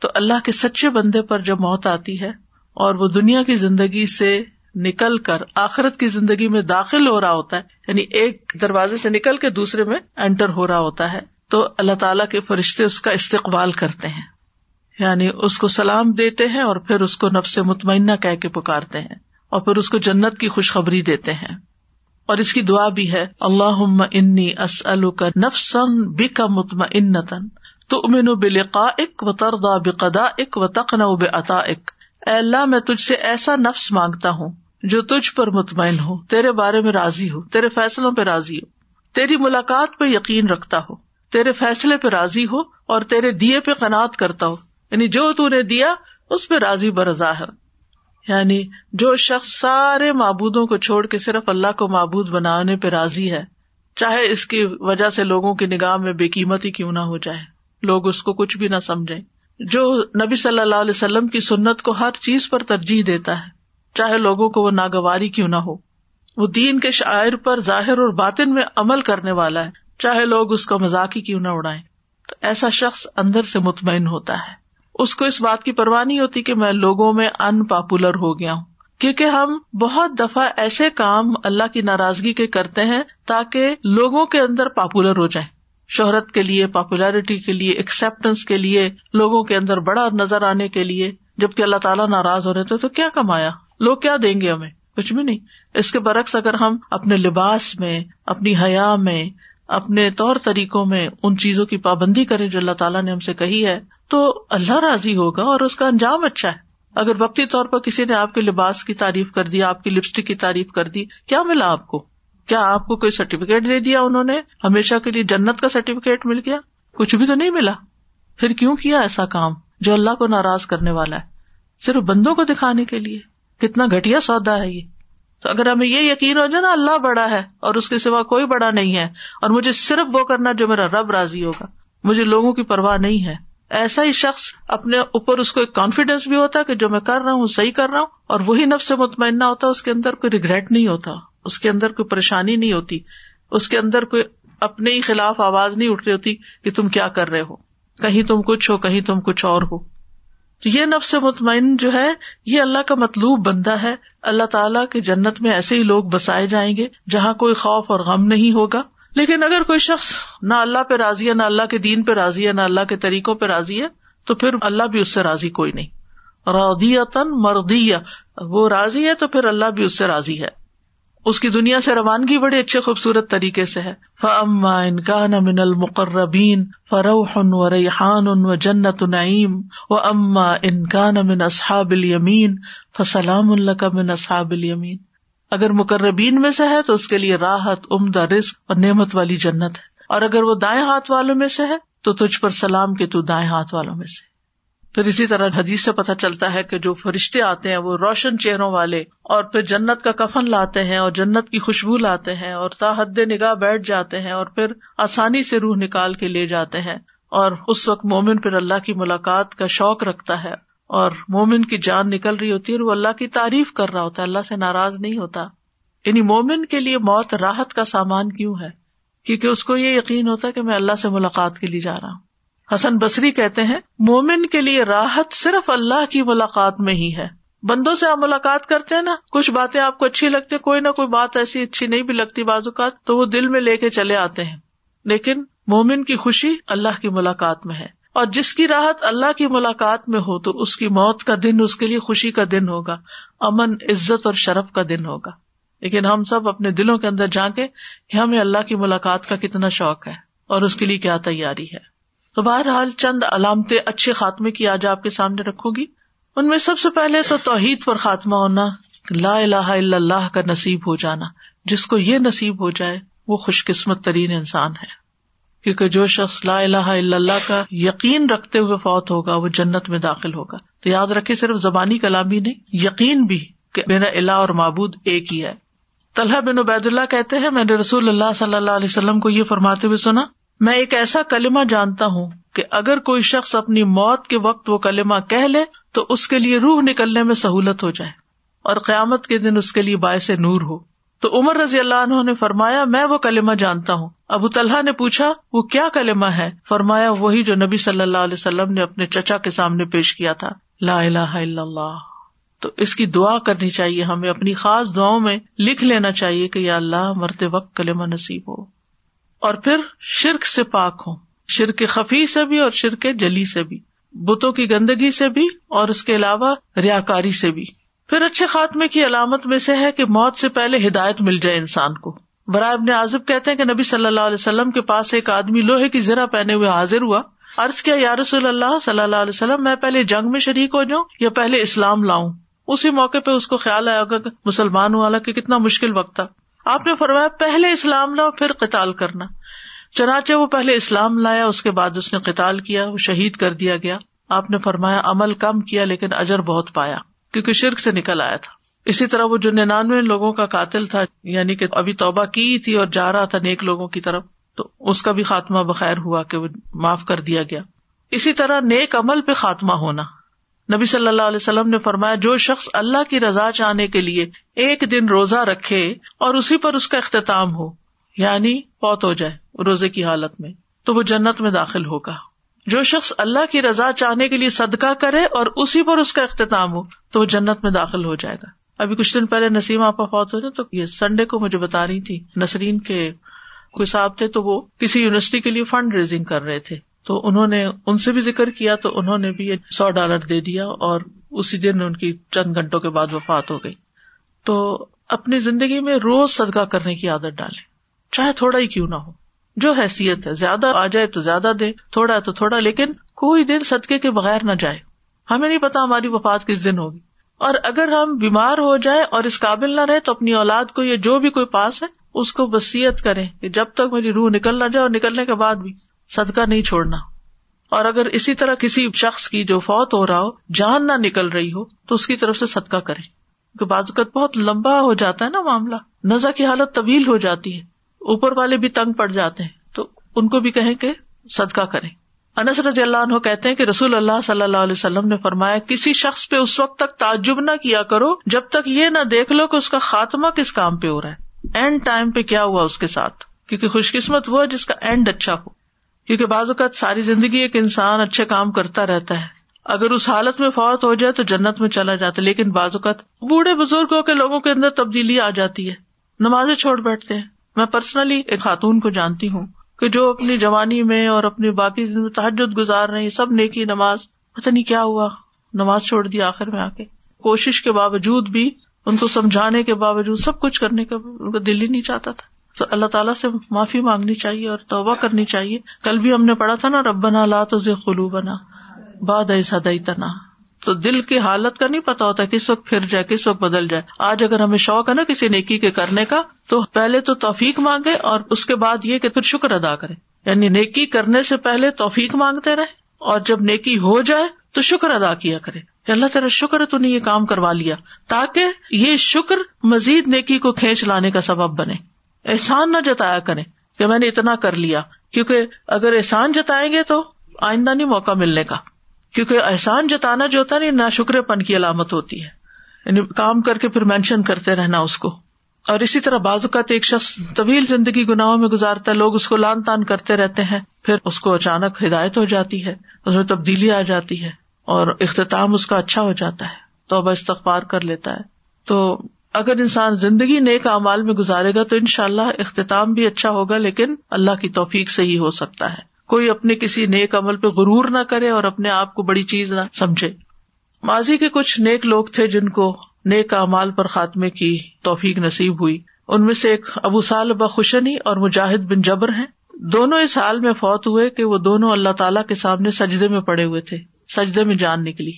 تو اللہ کے سچے بندے پر جب موت آتی ہے اور وہ دنیا کی زندگی سے نکل کر آخرت کی زندگی میں داخل ہو رہا ہوتا ہے یعنی ایک دروازے سے نکل کے دوسرے میں انٹر ہو رہا ہوتا ہے، تو اللہ تعالیٰ کے فرشتے اس کا استقبال کرتے ہیں۔ یعنی اس کو سلام دیتے ہیں اور پھر اس کو نفس مطمئنہ کہہ کے پکارتے ہیں اور پھر اس کو جنت کی خوشخبری دیتے ہیں۔ اور اس کی دعا بھی ہے اللہ انی اسل کا نفسن بے کا متم ان تو امین بلقا اک و تردا بقدا اک و تقن و بے عطا اک اے اللہ، میں تجھ سے ایسا نفس مانگتا ہوں جو تجھ پر مطمئن ہو، تیرے بارے میں راضی ہو، تیرے فیصلوں پہ راضی ہو، تیری ملاقات پہ یقین رکھتا ہو، تیرے فیصلے پہ راضی ہو اور تیرے دیے پہ قناط کرتا ہو۔ یعنی جو تو نے دیا، اس پہ راضی برضا ہے۔ یعنی جو شخص سارے معبودوں کو چھوڑ کے صرف اللہ کو معبود بنانے پہ راضی ہے، چاہے اس کی وجہ سے لوگوں کی نگاہ میں بے قیمتی کیوں نہ ہو جائے۔ لوگ اس کو کچھ بھی نہ سمجھے جو نبی صلی اللہ علیہ وسلم کی سنت کو ہر چیز پر ترجیح دیتا ہے، چاہے لوگوں کو وہ ناگواری کیوں نہ ہو۔ وہ دین کے شاعر پر ظاہر اور باطن میں عمل کرنے والا ہے، چاہے لوگ اس کا مزاق ہی کیوں نہ اڑائیں۔ تو ایسا شخص اندر سے مطمئن ہوتا ہے۔ اس کو اس بات کی پرواہ نہیں ہوتی کہ میں لوگوں میں ان پاپولر ہو گیا ہوں۔ کیونکہ ہم بہت دفعہ ایسے کام اللہ کی ناراضگی کے کرتے ہیں تاکہ لوگوں کے اندر پاپولر ہو جائیں۔ شہرت کے لیے پاپولیرٹی کے لیے ایکسپٹینس کے لیے، لوگوں کے اندر بڑا نظر آنے کے لیے۔ جبکہ اللہ تعالیٰ ناراض ہو رہے تھے تو کیا کمایا؟ لوگ کیا دیں گے ہمیں؟ کچھ بھی نہیں۔ اس کے برعکس اگر ہم اپنے لباس میں، اپنی حیا میں اپنے طور طریقوں میں ان چیزوں کی پابندی کریں جو اللہ تعالیٰ نے ہم سے کہی ہے، تو اللہ راضی ہوگا اور اس کا انجام اچھا ہے۔ اگر وقتی طور پر کسی نے آپ کے لباس کی تعریف کر دی، آپ کی لپسٹک کی تعریف کر دی، کیا ملا آپ کو؟ کیا آپ کو کوئی سرٹیفکیٹ دے دیا انہوں نے؟ ہمیشہ کے لیے جنت کا سرٹیفکیٹ مل گیا؟ کچھ بھی تو نہیں ملا۔ پھر کیوں کیا ایسا کام جو اللہ کو ناراض کرنے والا ہے؟ صرف بندوں کو دکھانے کے لیے۔ کتنا گٹیا سودا ہے یہ۔ تو اگر ہمیں یہ یقین ہو جائے نا اللہ بڑا ہے اور اس کے سوا کوئی بڑا نہیں ہے اور مجھے صرف وہ کرنا جو میرا رب راضی ہوگا، مجھے لوگوں کی پرواہ نہیں ہے۔ ایسا ہی شخص اپنے اوپر اس کو ایک کانفیڈینس بھی ہوتا ہے کہ جو میں کر رہا ہوں صحیح کر رہا ہوں، اور وہی نفس سے مطمئنہ ہوتا ہے اس کے اندر کوئی ریگریٹ نہیں ہوتا، اس کے اندر کوئی پریشانی نہیں ہوتی، اس کے اندر کوئی اپنے ہی خلاف آواز نہیں اٹھ رہی ہوتی کہ تم کیا کر رہے ہو۔ کہیں تم کچھ ہو، کہیں تم کچھ اور ہو۔ تو یہ نفس مطمئن جو ہے، یہ اللہ کا مطلوب بندہ ہے۔ اللہ تعالیٰ کے جنت میں ایسے ہی لوگ بسائے جائیں گے جہاں کوئی خوف اور غم نہیں ہوگا۔ لیکن اگر کوئی شخص نہ اللہ پہ راضی ہے، نہ اللہ کے دین پہ راضی ہے، نہ اللہ کے طریقوں پہ راضی ہے، تو پھر اللہ بھی اس سے راضی کوئی نہیں۔ رودیتن مردیا وہ راضی ہے تو پھر اللہ بھی اس سے راضی ہے۔ اس کی دنیا سے روانگی بڑے اچھے خوبصورت طریقے سے ہے۔ فما انکان من المقربین فروح و ریحان و جنت نعیم و اما انکان من اصحاب الیمین فسلام اللہ کا من اصحاب الیمین اگر مقربین میں سے ہے تو اس کے لیے راحت، عمدہ رزق اور نعمت والی جنت ہے۔ اور اگر وہ دائیں ہاتھ والوں میں سے ہے تو تجھ پر سلام کے تو دائیں ہاتھ والوں میں سے۔ پھر اسی طرح حدیث سے پتہ چلتا ہے کہ جو فرشتے آتے ہیں وہ روشن چہروں والے اور پھر جنت کا کفن لاتے ہیں اور جنت کی خوشبو لاتے ہیں اور تاحد نگاہ بیٹھ جاتے ہیں اور پھر آسانی سے روح نکال کے لے جاتے ہیں اور اس وقت مومن پھر اللہ کی ملاقات کا شوق رکھتا ہے اور مومن کی جان نکل رہی ہوتی ہے اور وہ اللہ کی تعریف کر رہا ہوتا ہے، اللہ سے ناراض نہیں ہوتا۔ یعنی مومن کے لیے موت راحت کا سامان کیوں ہے؟ کیونکہ اس کو یہ یقین ہوتا ہے کہ میں اللہ سے ملاقات کے لیے جا رہا ہوں۔ حسن بصری کہتے ہیں، مومن کے لیے راحت صرف اللہ کی ملاقات میں ہی ہے۔ بندوں سے آپ ملاقات کرتے ہیں نا، کچھ باتیں آپ کو اچھی لگتی کوئی نہ کوئی بات ایسی اچھی نہیں بھی لگتی بعض اوقات، تو وہ دل میں لے کے چلے آتے ہیں۔ لیکن مومن کی خوشی اللہ کی ملاقات میں ہے۔ اور جس کی راحت اللہ کی ملاقات میں ہو، تو اس کی موت کا دن، اس کے لیے خوشی کا دن ہوگا۔ امن، عزت اور شرف کا دن ہوگا۔ لیکن ہم سب اپنے دلوں کے اندر جانکے کہ ہمیں اللہ کی ملاقات کا کتنا شوق ہے اور اس کے لیے کیا تیاری ہے۔ تو بہرحال چند علامتیں اچھے خاتمے کی آج آپ کے سامنے رکھوں گی۔ ان میں سب سے پہلے تو توحید پر خاتمہ ہونا، لا الہ الا اللہ کا نصیب ہو جانا۔ جس کو یہ نصیب ہو جائے، وہ خوش قسمت ترین انسان ہے۔ کیونکہ جو شخص لا الہ الا اللہ کا یقین رکھتے ہوئے فوت ہوگا، وہ جنت میں داخل ہوگا۔ تو یاد رکھے صرف زبانی کلامی نہیں، یقین بھی کہ میرا اللہ اور معبود ایک ہی ہے۔ طلحہ بن عبید اللہ کہتے ہیں، میں نے رسول اللہ صلی اللہ علیہ وسلم کو یہ فرماتے ہوئے سنا میں ایک ایسا کلمہ جانتا ہوں کہ اگر کوئی شخص اپنی موت کے وقت وہ کلمہ کہہ لے تو اس کے لیے روح نکلنے میں سہولت ہو جائے اور قیامت کے دن اس کے لیے باعث نور ہو۔ تو عمر رضی اللہ عنہ نے فرمایا، میں وہ کلمہ جانتا ہوں۔ ابو طلحہ نے پوچھا، وہ کیا کلمہ ہے؟ فرمایا، وہی جو نبی صلی اللہ علیہ وسلم نے اپنے چچا کے سامنے پیش کیا تھا۔ لا الہ الا اللہ۔ تو اس کی دعا کرنی چاہیے، ہمیں اپنی خاص دعاؤں میں لکھ لینا چاہیے کہ یا اللہ مرتے وقت کلمہ نصیب ہو۔ اور پھر شرک سے پاک ہوں۔ شرک خفی سے بھی اور شرک جلی سے بھی۔ بتوں کی گندگی سے بھی اور اس کے علاوہ ریا کاری سے بھی۔ پھر اچھے خاتمے کی علامت میں سے ہے کہ موت سے پہلے ہدایت مل جائے انسان کو۔ برائے ابن عازب کہتے ہیں کہ نبی صلی اللہ علیہ وسلم کے پاس ایک آدمی لوہے کی ذرا پہنے ہوئے حاضر ہوا۔ عرض کیا، یا رسول اللہ صلی اللہ علیہ وسلم، میں پہلے جنگ میں شریک ہو جاؤں یا پہلے اسلام لاؤں؟ اسی موقع پہ اس کو خیال آیا ہوگا کہ مسلمان والا کہ کتنا مشکل وقت تھا۔ آپ نے فرمایا پہلے اسلام لاؤ، پھر قتال کرنا۔ چنانچہ وہ پہلے اسلام لایا، اس کے بعد اس نے قتال کیا، وہ شہید کر دیا گیا۔ آپ نے فرمایا عمل کم کیا، لیکن اجر بہت پایا، کیونکہ شرک سے نکل آیا تھا۔ اسی طرح وہ جو ننانوے لوگوں کا قاتل تھا یعنی کہ ابھی توبہ کی تھی اور جا رہا تھا نیک لوگوں کی طرف، تو اس کا بھی خاتمہ بخیر ہوا کہ وہ معاف کر دیا گیا۔ اسی طرح نیک عمل پہ خاتمہ ہونا۔ نبی صلی اللہ علیہ وسلم نے فرمایا، جو شخص اللہ کی رضا چاہنے کے لیے ایک دن روزہ رکھے اور اسی پر اس کا اختتام ہو یعنی پوت ہو جائے روزے کی حالت میں، تو وہ جنت میں داخل ہوگا۔ جو شخص اللہ کی رضا چاہنے کے لیے صدقہ کرے اور اسی پر اس کا اختتام ہو، تو وہ جنت میں داخل ہو جائے گا۔ ابھی کچھ دن پہلے نسیم آپ فوت ہو تو یہ سنڈے کو مجھے بتا رہی تھی، نسرین کے کوئی صاحب تھے تو وہ کسی یونیورسٹی کے لیے فنڈ ریزنگ کر رہے تھے۔ تو انہوں نے ان سے بھی ذکر کیا تو انہوں نے بھی سو ڈالر دے دیا اور اسی دن ان کی چند گھنٹوں کے بعد وفات ہو گئی۔ تو اپنی زندگی میں روز صدقہ کرنے کی عادت ڈالے چاہے تھوڑا ہی کیوں نہ ہو۔ جو حیثیت ہے، زیادہ آ جائے تو زیادہ دے، تھوڑا ہے تو تھوڑا، لیکن کوئی دن صدقے کے بغیر نہ جائے۔ ہمیں نہیں پتا ہماری وفات کس دن ہوگی۔ اور اگر ہم بیمار ہو جائے اور اس قابل نہ رہے تو اپنی اولاد کو یا جو بھی کوئی پاس ہے، اس کو بصیت کرے کہ جب تک میری روح نکل نہ جائے اور نکلنے کے بعد بھی۔ صدقہ نہیں چھوڑنا۔ اور اگر اسی طرح کسی شخص کی جو فوت ہو رہا ہو، جان نہ نکل رہی ہو، تو اس کی طرف سے صدقہ کرے۔ کیونکہ بازوقت بہت لمبا ہو جاتا ہے نا معاملہ۔ نزا کی حالت طویل ہو جاتی ہے۔ اوپر والے بھی تنگ پڑ جاتے ہیں۔ تو ان کو بھی کہیں کہ صدقہ کریں۔ انس رضی اللہ عنہ کہتے ہیں کہ رسول اللہ صلی اللہ علیہ وسلم نے فرمایا، کسی شخص پہ اس وقت تک تعجب نہ کیا کرو جب تک یہ نہ دیکھ لو کہ اس کا خاتمہ کس کام پہ ہو رہا ہے۔ اینڈ ٹائم پہ کیا ہوا اس کے ساتھ؟ کیونکہ خوش قسمت وہ جس کا اینڈ اچھا ہو۔ کیونکہ بعض اوقات ساری زندگی ایک انسان اچھے کام کرتا رہتا ہے۔ اگر اس حالت میں فوت ہو جائے تو جنت میں چلا جاتا ہے، لیکن بعض اوقات بوڑھے بزرگوں کے لوگوں کے اندر تبدیلی آ جاتی ہے۔ نمازیں چھوڑ بیٹھتے ہیں۔ میں پرسنلی ایک خاتون کو جانتی ہوں کہ جو اپنی جوانی میں اور اپنی باقی تحجد گزار رہی، سب نیکی نماز، پتہ نہیں کیا ہوا، نماز چھوڑ دی آخر میں آ کے۔ کوشش کے باوجود بھی، ان کو سمجھانے کے باوجود، سب کچھ کرنے کا ان کا دل ہی نہیں چاہتا تھا۔ تو اللہ تعالیٰ سے معافی مانگنی چاہیے اور توبہ کرنی چاہیے۔ کل بھی ہم نے پڑھا تھا نا رب بنا لا تو خلو بنا باد ایسا دئی تنا تو دل کی حالت کا نہیں پتا ہوتا کس وقت پھر جائے، کس وقت بدل جائے۔ آج اگر ہمیں شوق ہے نا کسی نیکی کے کرنے کا، تو پہلے تو توفیق مانگے اور اس کے بعد یہ کہ پھر شکر ادا کرے۔ یعنی نیکی کرنے سے پہلے توفیق مانگتے رہے اور جب نیکی ہو جائے تو شکر ادا کیا کرے۔ کہ اللہ تعالیٰ شکر ہے، تو نے یہ کام کروا لیا تاکہ یہ شکر مزید نیکی کو کھینچ لانے کا سبب بنے۔ احسان نہ جتایا کرے کہ میں نے اتنا کر لیا۔ کیونکہ اگر احسان جتائیں گے تو آئندہ نہیں موقع ملنے کا۔ کیونکہ احسان جتانا جو ہوتا ہے نا شکر پن کی علامت ہوتی ہے۔ یعنی کام کر کے پھر مینشن کرتے رہنا اس کو۔ اور اسی طرح بعض اوقات ایک شخص طویل زندگی گناہوں میں گزارتا ہے، لوگ اس کو لان تان کرتے رہتے ہیں۔ پھر اس کو اچانک ہدایت ہو جاتی ہے، اس میں تبدیلی آ جاتی ہے اور اختتام اس کا اچھا ہو جاتا ہے تو اب استغفار کر لیتا ہے۔ تو اگر انسان زندگی نیک اعمال میں گزارے گا تو ان شاء اللہ اختتام بھی اچھا ہوگا، لیکن اللہ کی توفیق سے ہی ہو سکتا ہے۔ کوئی اپنے کسی نیک عمل پہ غرور نہ کرے اور اپنے آپ کو بڑی چیز نہ سمجھے۔ ماضی کے کچھ نیک لوگ تھے جن کو نیک امال پر خاتمے کی توفیق نصیب ہوئی۔ ان میں سے ایک ابو سالبہ خوشنی اور مجاہد بن جبر ہیں۔ دونوں اس حال میں فوت ہوئے کہ وہ دونوں اللہ تعالیٰ کے سامنے سجدے میں پڑے ہوئے تھے، سجدے میں جان نکلی۔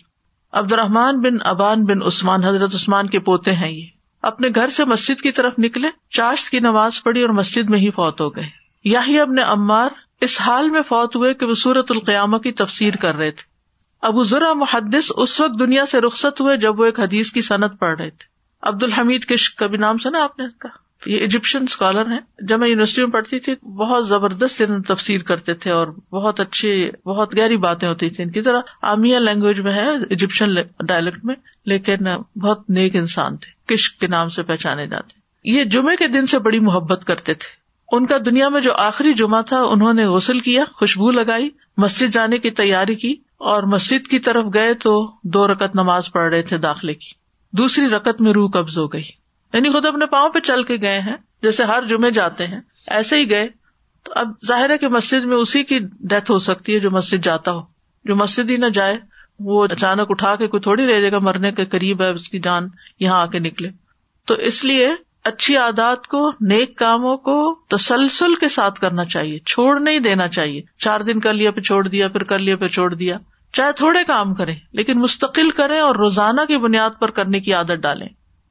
عبد الرحمان بن ابان بن عثمان، حضرت عثمان کے پوتے ہیں یہ۔ اپنے گھر سے مسجد کی طرف نکلے، چاشت کی نماز پڑھی اور مسجد میں ہی فوت ہو گئے۔ یاہی ابن عمار اس حال میں فوت ہوئے کہ وہ سورت القیامہ کی تفسیر کر رہے تھے۔ ابو ذرا محدث اس وقت دنیا سے رخصت ہوئے جب وہ ایک حدیث کی صنعت پڑھ رہے تھے۔ عبد الحمید کش کبھی نام سنا آپ نے یہ ایجپشن اسکالر ہیں۔ جب میں یونیورسٹی میں پڑھتی تھی بہت زبردست تفسیر کرتے تھے اور بہت اچھی بہت گہری باتیں ہوتی تھی ان کی طرح آمیا لینگویج میں ہے ایجپشن ڈائلیکٹ میں، لیکن بہت نیک انسان تھے۔ کشک کے نام سے پہچانے جاتے۔ یہ جمعے کے دن سے بڑی محبت کرتے تھے۔ ان کا دنیا میں جو آخری جمعہ تھا، انہوں نے غسل کیا، خوشبو لگائی، مسجد جانے کی تیاری کی اور مسجد کی طرف گئے تو دو رکت نماز پڑھ رہے تھے داخلے کی۔ دوسری رکت میں روح قبض ہو گئی۔ یعنی خود اپنے پاؤں پہ چل کے گئے ہیں، جیسے ہر جمعے جاتے ہیں، ایسے ہی گئے۔ تو اب ظاہر ہے کہ مسجد میں اسی کی ڈیتھ ہو سکتی ہے جو مسجد جاتا ہو۔ جو مسجد ہی نہ جائے، وہ اچانک اٹھا کے کوئی تھوڑی رہ جائے گا، مرنے کے قریب ہے، اس کی جان یہاں آ کے نکلے۔ تو اس لیے اچھی عادات کو، نیک کاموں کو تسلسل کے ساتھ کرنا چاہیے۔ چھوڑ نہیں دینا چاہیے۔ چار دن کر لیا، پھر چھوڑ دیا، پھر کر لیا، پھر چھوڑ دیا۔ چاہے تھوڑے کام کریں، لیکن مستقل کریں اور روزانہ کی بنیاد پر کرنے کی عادت ڈالیں۔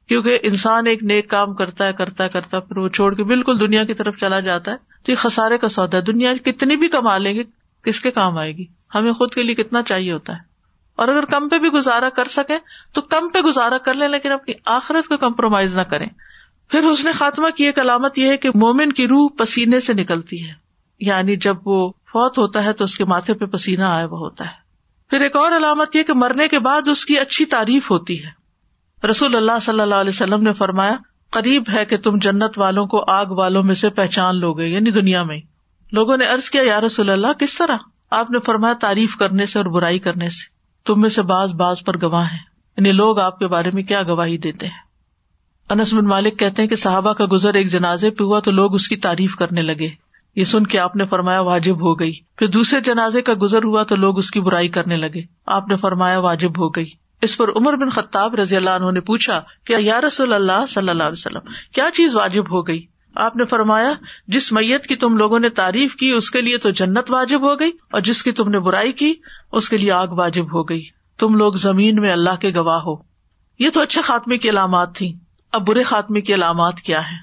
کیونکہ انسان ایک نیک کام کرتا ہے کرتا ہے کرتا ہے، پھر وہ چھوڑ کے بالکل دنیا کی طرف چلا جاتا ہے۔ تو یہ خسارے کا سودا ہے۔ دنیا کتنی بھی کما لیں گے، کس کے کام آئے گی؟ ہمیں خود کے لیے کتنا چاہیے ہوتا ہے۔ اور اگر کم پہ بھی گزارا کر سکے تو کم پہ گزارا کر لیں، لیکن اپنی آخرت کو کمپرومائز نہ کریں۔ پھر اس نے خاتمہ کی ایک علامت یہ ہے کہ مومن کی روح پسینے سے نکلتی ہے۔ یعنی جب وہ فوت ہوتا ہے، تو اس کے ماتھے پہ پسینہ آیا وہ ہوتا ہے۔ پھر ایک اور علامت یہ کہ مرنے کے بعد اس کی اچھی تعریف ہوتی ہے۔ رسول اللہ صلی اللہ علیہ وسلم نے فرمایا، قریب ہے کہ تم جنت والوں کو آگ والوں میں سے پہچان لو گے یعنی دنیا میں۔ لوگوں نے ارض کیا، یا رسول اللہ، کس طرح؟ آپ نے فرمایا، تعریف کرنے سے اور برائی کرنے سے۔ تم میں سے باز باز پر گواہ ہیں۔ یعنی لوگ آپ کے بارے میں کیا گواہی دیتے ہیں؟ انس بن مالک کہتے ہیں کہ صحابہ کا گزر ایک جنازے پہ ہوا تو لوگ اس کی تعریف کرنے لگے۔ یہ سن کے آپ نے فرمایا، واجب ہو گئی۔ پھر دوسرے جنازے کا گزر ہوا تو لوگ اس کی برائی کرنے لگے۔ آپ نے فرمایا، واجب ہو گئی۔ اس پر عمر بن خطاب رضی اللہ عنہ نے پوچھا کہ یا رسول اللہ صلی اللہ علیہ وسلم، کیا چیز واجب ہو گئی؟ آپ نے فرمایا، جس میت کی تم لوگوں نے تعریف کی، اس کے لیے تو جنت واجب ہو گئی، اور جس کی تم نے برائی کی، اس کے لیے آگ واجب ہو گئی۔ تم لوگ زمین میں اللہ کے گواہ ہو۔ یہ تو اچھے خاتمے کی علامات تھی اب برے خاتمے کی علامات کیا ہے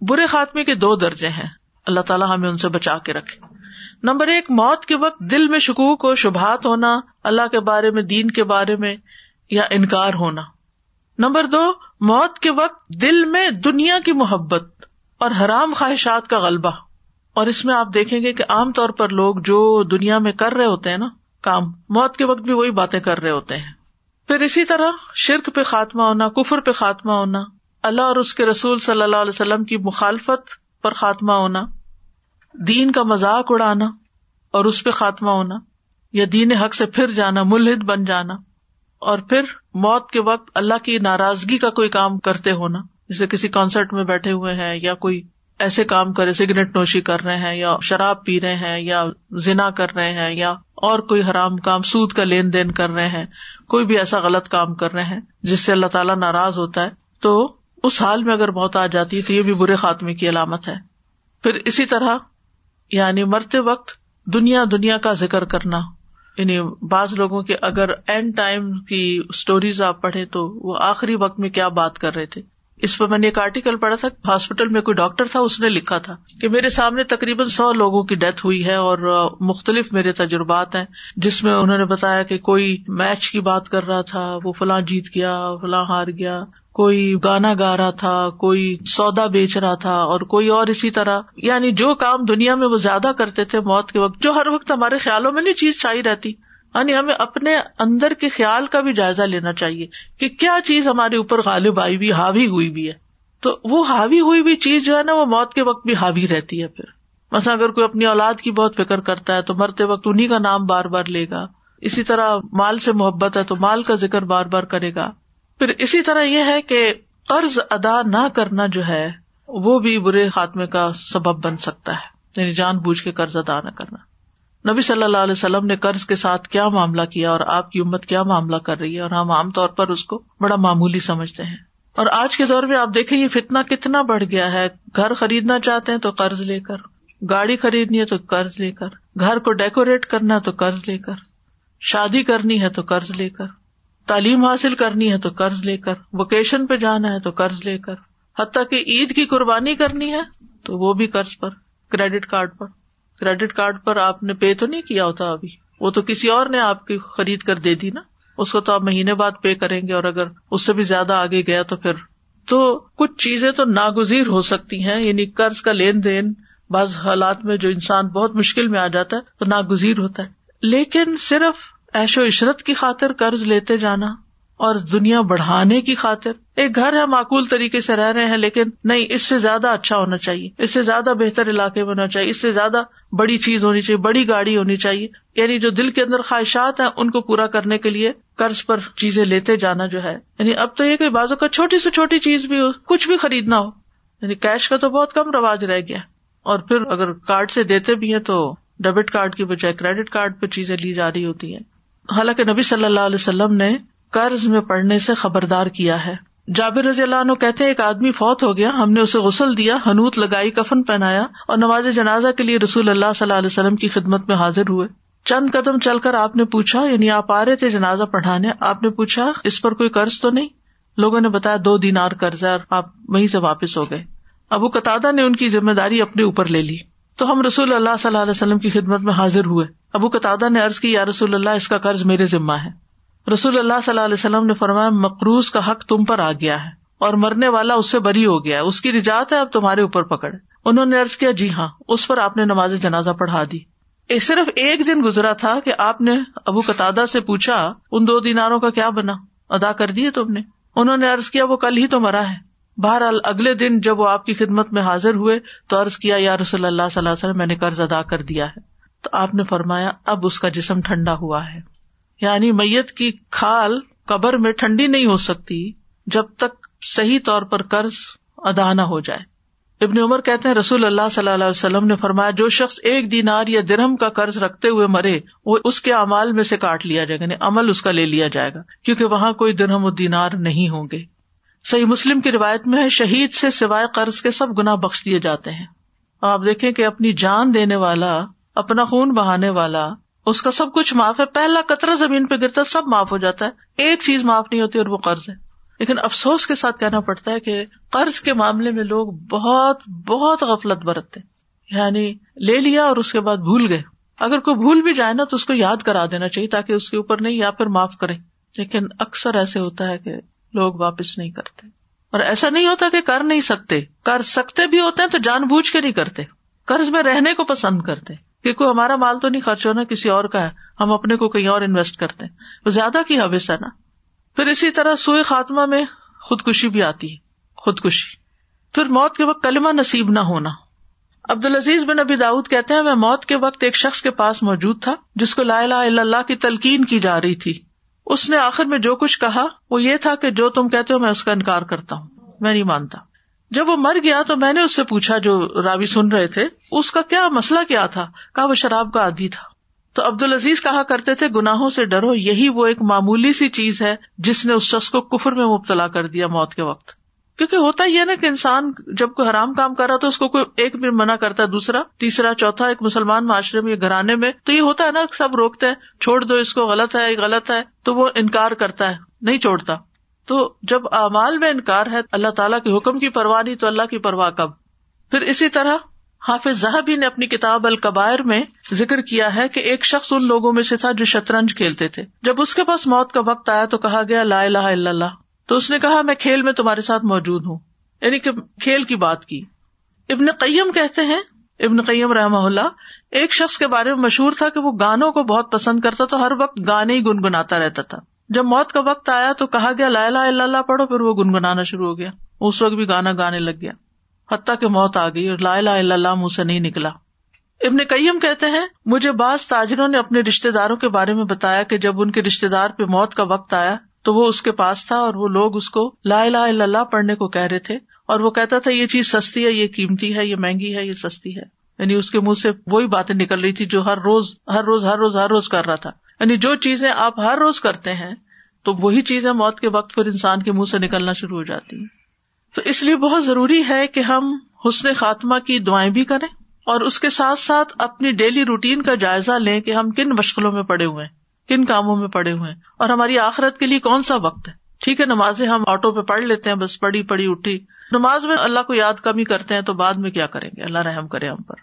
برے خاتمے کے دو درجے ہیں۔ اللہ تعالیٰ ہمیں ان سے بچا کے رکھے۔ نمبر ایک، موت کے وقت دل میں شکوک و شبہات ہونا، اللہ کے بارے میں، دین کے بارے میں یا انکار ہونا۔ نمبر دو، موت کے وقت دل میں دنیا کی محبت اور حرام خواہشات کا غلبہ۔ اور اس میں آپ دیکھیں گے کہ عام طور پر لوگ جو دنیا میں کر رہے ہوتے ہیں نا، کام، موت کے وقت بھی وہی باتیں کر رہے ہوتے ہیں۔ پھر اسی طرح شرک پہ خاتمہ ہونا، کفر پہ خاتمہ ہونا، اللہ اور اس کے رسول صلی اللہ علیہ وسلم کی مخالفت پر خاتمہ ہونا، دین کا مذاق اڑانا اور اس پہ خاتمہ ہونا، یا دین حق سے پھر جانا، ملحد بن جانا۔ اور پھر موت کے وقت اللہ کی ناراضگی کا کوئی کام کرتے ہونا جیسے کسی کانسرٹ میں بیٹھے ہوئے ہیں یا کوئی ایسے کام کرے سگریٹ نوشی کر رہے ہیں یا شراب پی رہے ہیں یا زنا کر رہے ہیں یا اور کوئی حرام کام، سود کا لین دین کر رہے ہیں، کوئی بھی ایسا غلط کام کر رہے ہیں جس سے اللہ تعالیٰ ناراض ہوتا ہے، تو اس حال میں اگر موت آ جاتی ہے تو یہ بھی برے خاتمے کی علامت ہے۔ پھر اسی طرح یعنی مرتے وقت دنیا دنیا کا ذکر کرنا۔ یعنی بعض لوگوں کے اگر اینڈ ٹائم کی اسٹوریز آپ پڑھے تو وہ آخری وقت میں کیا بات کر رہے تھے۔ اس پر میں نے ایک آرٹیکل پڑھا تھا ہاسپٹل میں کوئی ڈاکٹر تھا، اس نے لکھا تھا کہ میرے سامنے تقریباً سو لوگوں کی ڈیتھ ہوئی ہے اور مختلف میرے تجربات ہیں، جس میں انہوں نے بتایا کہ کوئی میچ کی بات کر رہا تھا، وہ فلاں جیت گیا، فلاں ہار گیا۔ کوئی گانا گا رہا تھا، کوئی سودا بیچ رہا تھا اور کوئی اور اسی طرح۔ یعنی جو کام دنیا میں وہ زیادہ کرتے تھے موت کے وقت، جو ہر وقت ہمارے خیالوں میں نہیں چیز چاہیے رہتی۔ یعنی ہمیں اپنے اندر کے خیال کا بھی جائزہ لینا چاہیے کہ کیا چیز ہمارے اوپر غالب آئی بھی حاوی ہوئی بھی ہے۔ تو وہ حاوی ہوئی بھی چیز جو ہے نا، وہ موت کے وقت بھی حاوی رہتی ہے پھر۔ مثلا اگر کوئی اپنی اولاد کی بہت فکر کرتا ہے تو مرتے وقت انہیں کا نام بار بار لے گا۔ اسی طرح مال سے محبت ہے تو مال کا ذکر بار بار کرے گا۔ پھر اسی طرح یہ ہے کہ قرض ادا نہ کرنا جو ہے، وہ بھی برے خاتمے کا سبب بن سکتا ہے۔ یعنی جان بوجھ کے قرض ادا نہ کرنا۔ نبی صلی اللہ علیہ وسلم نے قرض کے ساتھ کیا معاملہ کیا اور آپ کی امت کیا معاملہ کر رہی ہے؟ اور ہم عام طور پر اس کو بڑا معمولی سمجھتے ہیں۔ اور آج کے دور میں آپ دیکھیں، یہ فتنا کتنا بڑھ گیا ہے۔ گھر خریدنا چاہتے ہیں تو قرض لے کر، گاڑی خریدنی ہے تو قرض لے کر، گھر کو ڈیکوریٹ کرنا ہے تو قرض لے کر، شادی کرنی ہے تو قرض لے کر۔ تعلیم حاصل کرنی ہے تو قرض لے کر، ووکیشن پہ جانا ہے تو قرض لے کر، حتیٰ کہ عید کی قربانی کرنی ہے تو وہ بھی قرض پر، کریڈٹ کارڈ پر۔ کریڈٹ کارڈ پر آپ نے پے تو نہیں کیا ہوتا ابھی؟ وہ تو کسی اور نے آپ کی خرید کر دے دی نا۔ اس کو تو آپ مہینے بعد پے کریں گے اور اگر اس سے بھی زیادہ آگے گیا تو پھر۔ تو کچھ چیزیں تو ناگزیر ہو سکتی ہیں یعنی قرض کا لین دین بعض حالات میں جو انسان بہت مشکل میں آ جاتا ہے تو ناگزیر ہوتا ہے۔ لیکن صرف ایش و عشرت کی خاطر قرض لیتے جانا اور دنیا بڑھانے کی خاطر۔ ایک گھر ہے، معقول طریقے سے رہ رہے ہیں، لیکن نہیں، اس سے زیادہ اچھا ہونا چاہیے۔ اس سے زیادہ بہتر علاقے میں ہونا چاہیے۔ اس سے زیادہ بڑی چیز ہونی چاہیے، بڑی گاڑی ہونی چاہیے۔ یعنی جو دل کے اندر خواہشات ہیں، ان کو پورا کرنے کے لیے قرض پر چیزیں لیتے جانا جو ہے۔ یعنی اب تو یہ کہ بازو کا چھوٹی سے چھوٹی چیز بھی ہو، کچھ بھی خریدنا ہو۔ یعنی کیش کا تو بہت کم رواج رہ گیا۔ اور پھر اگر کارڈ سے دیتے بھی ہیں تو ڈیبٹ کارڈ کی بجائے کریڈٹ کارڈ پہ چیزیں لی جا رہی ہوتی ہیں۔ حالانکہ نبی صلی اللہ علیہ وسلم نے قرض میں پڑنے سے خبردار کیا ہے۔ جابر رضی اللہ عنہ کہتے ایک آدمی فوت ہو گیا، ہم نے اسے غسل دیا حنوت لگائی، کفن پہنایا اور نواز جنازہ کے لیے رسول اللہ صلی اللہ علیہ وسلم کی خدمت میں حاضر ہوئے۔ چند قدم چل کر آپ نے پوچھا یعنی آپ آ رہے تھے جنازہ پڑھانے، آپ نے پوچھا، اس پر کوئی قرض تو نہیں؟ لوگوں نے بتایا، دو دینار قرض ہے اور آپ وہیں سے واپس ہو گئے۔ ابو قطع نے ان کی ذمہ داری اپنے اوپر لے لی۔ تو ہم رسول اللہ صلی اللہ علیہ وسلم کی خدمت میں حاضر ہوئے۔ ابو قطع نے ارض کی، یا رسول اللہ، اس کا قرض میرے ذمہ ہے۔ رسول اللہ صلی اللہ علیہ وسلم نے فرمایا، مقروض کا حق تم پر آ گیا ہے اور مرنے والا اس سے بری ہو گیا اس کی رجات ہے، اب تمہارے اوپر پکڑ۔ انہوں نے ارض کیا جی ہاں اس پر آپ نے نماز جنازہ پڑھا دی۔ صرف ایک دن گزرا تھا کہ آپ نے ابو قطع سے پوچھا، ان دو دیناروں کا کیا بنا؟ ادا کر دیے تم نے؟ انہوں نے ارض کیا، وہ کل ہی تو مرا ہے۔ بہرحال، اگلے دن جب وہ آپ کی خدمت میں حاضر ہوئے، تو عرض کیا، یا رسول اللہ صلی اللہ علیہ وسلم، میں نے قرض ادا کر دیا ہے۔ تو آپ نے فرمایا، اب اس کا جسم ٹھنڈا ہوا ہے۔ یعنی میت کی کھال قبر میں ٹھنڈی نہیں ہو سکتی جب تک صحیح طور پر قرض ادا نہ ہو جائے۔ ابن عمر کہتے ہیں، رسول اللہ صلی اللہ علیہ وسلم نے فرمایا، جو شخص ایک دینار یا درہم کا قرض رکھتے ہوئے مرے، وہ اس کے امال میں سے کاٹ لیا جائے گا یعنی عمل اس کا لے لیا جائے گا، کیونکہ وہاں کوئی درہم و دینار نہیں ہوں گے۔ صحیح مسلم کی روایت میں ہے، شہید سے سوائے قرض کے سب گنا بخش دیے جاتے ہیں۔ آپ دیکھیں کہ اپنی جان دینے والا اپنا خون بہانے والا، اس کا سب کچھ معاف ہے، پہلا قطرہ زمین پہ گرتا، سب معاف ہو جاتا ہے۔ ایک چیز معاف نہیں ہوتی اور وہ قرض ہے۔ لیکن افسوس کے ساتھ کہنا پڑتا ہے کہ قرض کے معاملے میں لوگ بہت بہت غفلت برتتے یعنی لے لیا اور اس کے بعد بھول گئے۔ اگر کوئی بھول بھی جائے نا تو اس کو یاد کرا دینا چاہیے تاکہ اس کے اوپر نہیں یا پھر معاف کرے۔ لیکن اکثر ایسے ہوتا ہے کہ لوگ واپس نہیں کرتے۔ اور ایسا نہیں ہوتا کہ کر نہیں سکتے۔ کر سکتے بھی ہوتے ہیں تو جان بوجھ کے نہیں کرتے۔ قرض میں رہنے کو پسند کرتے۔ کہ کوئی ہمارا مال تو نہیں خرچ ہونا، کسی اور کا ہے۔ ہم اپنے کو کہیں اور انویسٹ کرتے ہیں۔ وہ زیادہ کی حوث ہے نا۔ پھر اسی طرح سوئے خاتمہ میں خودکشی بھی آتی ہے، خودکشی۔ پھر موت کے وقت کلمہ نصیب نہ ہونا۔ عبد العزیز بن ابی داود کہتے ہیں، میں موت کے وقت ایک شخص کے پاس موجود تھا، جس کو لا الہ الا اللہ کی تلقین کی جا رہی تھی۔ اس نے آخر میں جو کچھ کہا، وہ یہ تھا کہ جو تم کہتے ہو، میں اس کا انکار کرتا ہوں۔ میں نہیں مانتا۔ جب وہ مر گیا تو میں نے اس سے پوچھا جو راوی سن رہے تھے، اس کا کیا مسئلہ کیا تھا؟ کہا وہ شراب کا عادی تھا۔ تو عبد العزیز کہا کرتے تھے، گناہوں سے ڈرو، یہی وہ ایک معمولی سی چیز ہے جس نے اس شخص کو کفر میں مبتلا کر دیا موت کے وقت۔ کیونکہ ہوتا یہ نا کہ انسان جب کوئی حرام کام کر رہا تو اس کو کوئی ایک بھی منع کرتا ہے، دوسرا، تیسرا، چوتھا، ایک مسلمان معاشرے میں، گھرانے میں۔ تو یہ ہوتا ہے نا، سب روکتے ہیں، چھوڑ دو اس کو، غلط ہے غلط ہے، تو وہ انکار کرتا ہے، نہیں چھوڑتا۔ تو جب اعمال میں انکار ہے اللہ تعالیٰ کے حکم کی پرواہ نہیں، تو اللہ کی پرواہ کب؟ پھر اسی طرح حافظ زہبی نے اپنی کتاب القبائر میں ذکر کیا ہے کہ ایک شخص ان لوگوں میں سے تھا جو شطرنج کھیلتے تھے۔ جب اس کے پاس موت کا وقت آیا تو کہا گیا، لا الہ الا اللہ۔ تو اس نے کہا، میں کھیل میں تمہارے ساتھ موجود ہوں۔ یعنی کہ کھیل کی بات کی۔ ابن قیم کہتے ہیں، ابن قیم رحم اللہ، ایک شخص کے بارے میں مشہور تھا کہ وہ گانوں کو بہت پسند کرتا تو ہر وقت گانے ہی گنگناتا رہتا تھا۔ جب موت کا وقت آیا تو کہا گیا، لا الہ الا اللہ پڑھو، پھر وہ گنگنانا شروع ہو گیا۔ اس وقت بھی گانا گانے لگ گیا۔ حتیٰ کہ موت آ گئی اور لا الہ الا اللہ منہ سے نہیں نکلا۔ ابن کئیم کہتے ہیں، مجھے بعض تاجروں نے اپنے رشتے داروں کے بارے میں بتایا کہ جب ان کے رشتے دار پہ موت کا وقت آیا تو وہ اس کے پاس تھا اور وہ لوگ اس کو لا الہ الا اللہ پڑھنے کو کہہ رہے تھے۔ اور وہ کہتا تھا، یہ چیز سستی ہے، یہ قیمتی ہے، یہ مہنگی ہے، یہ سستی ہے۔ یعنی اس کے منہ سے وہی باتیں نکل رہی تھی جو ہر روز ہر روز ہر روز ہر روز کر رہا تھا۔ یعنی جو چیزیں آپ ہر روز کرتے ہیں، تو وہی چیزیں موت کے وقت پھر انسان کے منہ سے نکلنا شروع ہو جاتی ہیں۔ تو اس لیے بہت ضروری ہے کہ ہم حسن خاتمہ کی دعائیں بھی کریں اور اس کے ساتھ ساتھ اپنی ڈیلی روٹین کا جائزہ لیں کہ ہم کن مشکلوں میں پڑے ہوئے ہیں، کن کاموں میں پڑے ہوئے ہیں۔ اور ہماری آخرت کے لیے کون سا وقت ہے؟ ٹھیک ہے، نمازیں ہم آٹو پہ پڑھ لیتے ہیں، بس پڑھی پڑھی، اٹھی۔ نماز میں اللہ کو یاد کمی کرتے ہیں، تو بعد میں کیا کریں گے؟ اللہ رحم کرے ہم پر۔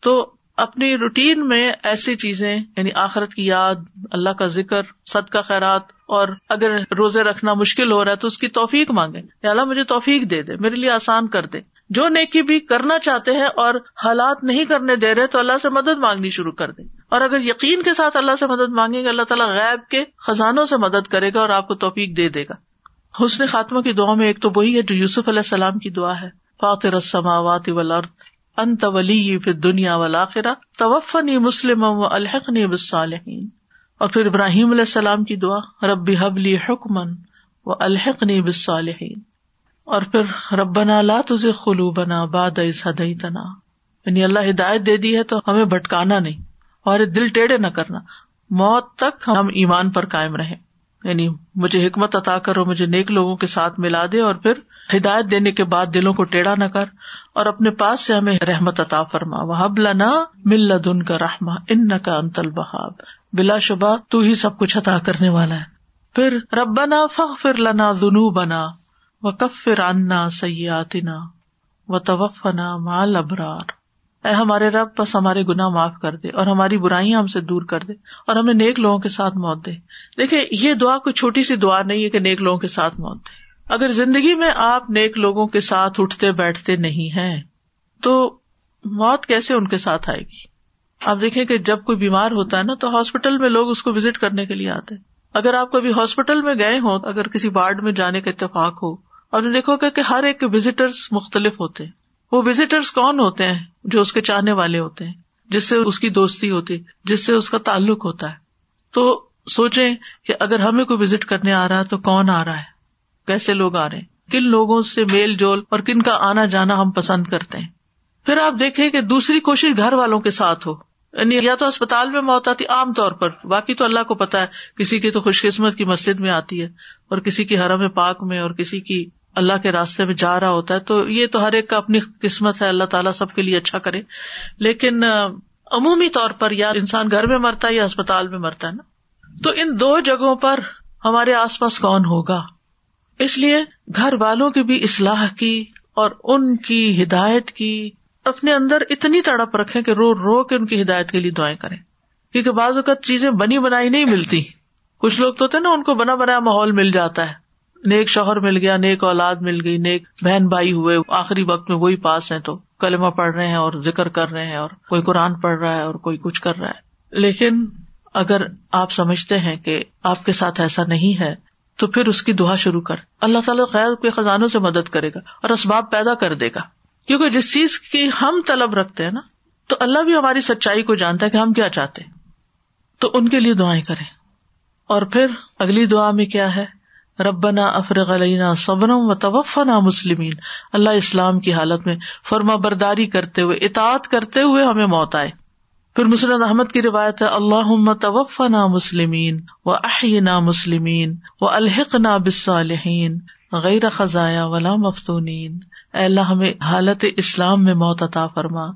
تو اپنی روٹین میں ایسی چیزیں یعنی آخرت کی یاد، اللہ کا ذکر صد کا خیرات، اور اگر روزے رکھنا مشکل ہو رہا ہے تو اس کی توفیق مانگے اللہ مجھے توفیق دے دے، میرے لیے آسان کر دے۔ جو نیکی بھی کرنا چاہتے ہیں اور حالات نہیں کرنے دے رہے تو اللہ سے مدد مانگنی شروع کر دیں۔ اور اگر یقین کے ساتھ اللہ سے مدد مانگیں گے، اللہ تعالیٰ غیب کے خزانوں سے مدد کرے گا اور آپ کو توفیق دے دے گا۔ حسن خاتمہ کی دعا میں ایک تو وہی ہے جو یوسف علیہ السلام کی دعا ہے، فاطر السماوات والارض۔ انت ولی فی دنیا والآخرہ، توفنی مسلم و الحقنی بالصالحین۔ اور پھر ابراہیم علیہ السلام کی دعا، ربی حبلی حکمن و الحقنی بالصالحین۔ اور پھر ربنا لا تزغ قلوبنا بعد اذ هديتنا یعنی اللہ ہدایت دے دی ہے تو ہمیں بھٹکانا نہیں اور دل ٹیڑھے نہ کرنا۔ موت تک ہم ایمان پر قائم رہیں۔ یعنی مجھے حکمت عطا کرو، مجھے نیک لوگوں کے ساتھ ملا دے اور پھر ہدایت دینے کے بعد دلوں کو ٹیڑھا نہ کر اور اپنے پاس سے ہمیں رحمت عطا فرما۔ وہ لنا مل دن کا رحما ان کا انتل بہاب بلا شبہ تو ہی سب کچھ عطا کرنے والا ہے۔ پھر ربنا فخ فر لنا دنو بنا و کف فر انا سیاتنا و توفنا مال ابرار اے ہمارے رب، بس ہمارے گنا معاف کر دے اور ہماری برائیاں ہم سے دور کر دے اور ہمیں نیک لوگوں کے ساتھ موت دے۔ دیکھے یہ دعا کوئی چھوٹی سی دعا نہیں ہے کہ نیک لوگوں کے ساتھ موت دے۔ اگر زندگی میں آپ نیک لوگوں کے ساتھ اٹھتے بیٹھتے نہیں ہیں، تو موت کیسے ان کے ساتھ آئے گی؟ آپ دیکھیں کہ جب کوئی بیمار ہوتا ہے نا، تو ہاسپٹل میں لوگ اس کو وزٹ کرنے کے لیے آتے اگر آپ کبھی ہاسپٹل میں گئے ہوں، اگر کسی وارڈ میں جانے کا اتفاق ہو، اور دیکھو گے کہ ہر ایک وزٹرس مختلف ہوتے ہیں۔ وہ وزٹرس کون ہوتے ہیں جو اس کے چاہنے والے ہوتے ہیں؟ جس سے اس کی دوستی ہوتی، جس سے اس کا تعلق ہوتا ہے۔ تو سوچیں کہ اگر ہمیں کوئی وزٹ کرنے آ رہا ہے، تو کون آ رہا ہے؟ کیسے لوگ آ رہے ہیں؟ کن لوگوں سے میل جول اور کن کا آنا جانا ہم پسند کرتے ہیں؟ پھر آپ دیکھیں کہ دوسری کوشش گھر والوں کے ساتھ ہو۔ یعنی یا تو اسپتال میں موت آتی عام طور پر، باقی تو اللہ کو پتا ہے، کسی کی تو خوش قسمت کی مسجد میں آتی ہے اور کسی کی حرم پاک میں اور کسی کی اللہ کے راستے میں جا رہا ہوتا ہے، تو یہ تو ہر ایک کا اپنی قسمت ہے، اللہ تعالیٰ سب کے لیے اچھا کرے۔ لیکن عمومی طور پر یا انسان گھر میں مرتا ہے یا اسپتال میں مرتا ہے نا؟ تو ان دو جگہوں پر ہمارے آس پاس کون ہوگا؟ اس لیے گھر والوں کی بھی اصلاح کی اور ان کی ہدایت کی، اپنے اندر اتنی تڑپ رکھے کہ رو رو کے ان کی ہدایت کے لیے دعائیں کریں۔ کیونکہ بعض اوقات چیزیں بنی بنائی نہیں ملتی۔ کچھ لوگ تو تھے نا، ان کو بنا بنایا ماحول مل جاتا ہے۔ نیک شوہر مل گیا، نیک اولاد مل گئی، نیک بہن بھائی ہوئے، آخری وقت میں وہی پاس ہیں تو کلمہ پڑھ رہے ہیں اور ذکر کر رہے ہیں اور کوئی قرآن پڑھ رہا ہے اور کوئی کچھ کر رہا ہے۔ لیکن اگر آپ سمجھتے ہیں کہ آپ کے ساتھ ایسا نہیں ہے تو پھر اس کی دعا شروع کر۔ اللہ تعالیٰ خیر کے خزانوں سے مدد کرے گا اور اسباب پیدا کر دے گا۔ کیونکہ جس چیز کی ہم طلب رکھتے ہیں نا، تو اللہ بھی ہماری سچائی کو جانتا ہے کہ ہم کیا چاہتے ہیں۔ تو ان کے لیے دعائیں کریں۔ اور پھر اگلی دعا میں کیا ہے؟ ربنا افرغ علینا صبرم و توفنا مسلمین۔ اللہ اسلام کی حالت میں فرما برداری کرتے ہوئے، اطاعت کرتے ہوئے ہمیں موت آئے۔ پھر مسرت احمد کی روایت ہے اللہ توفنا مسلمین و احینا مسلمین و الحق نا بسالحین غیر خزایا ولا مفتون اے اللہ، ہمیں حالت اسلام میں موت عطا فرما،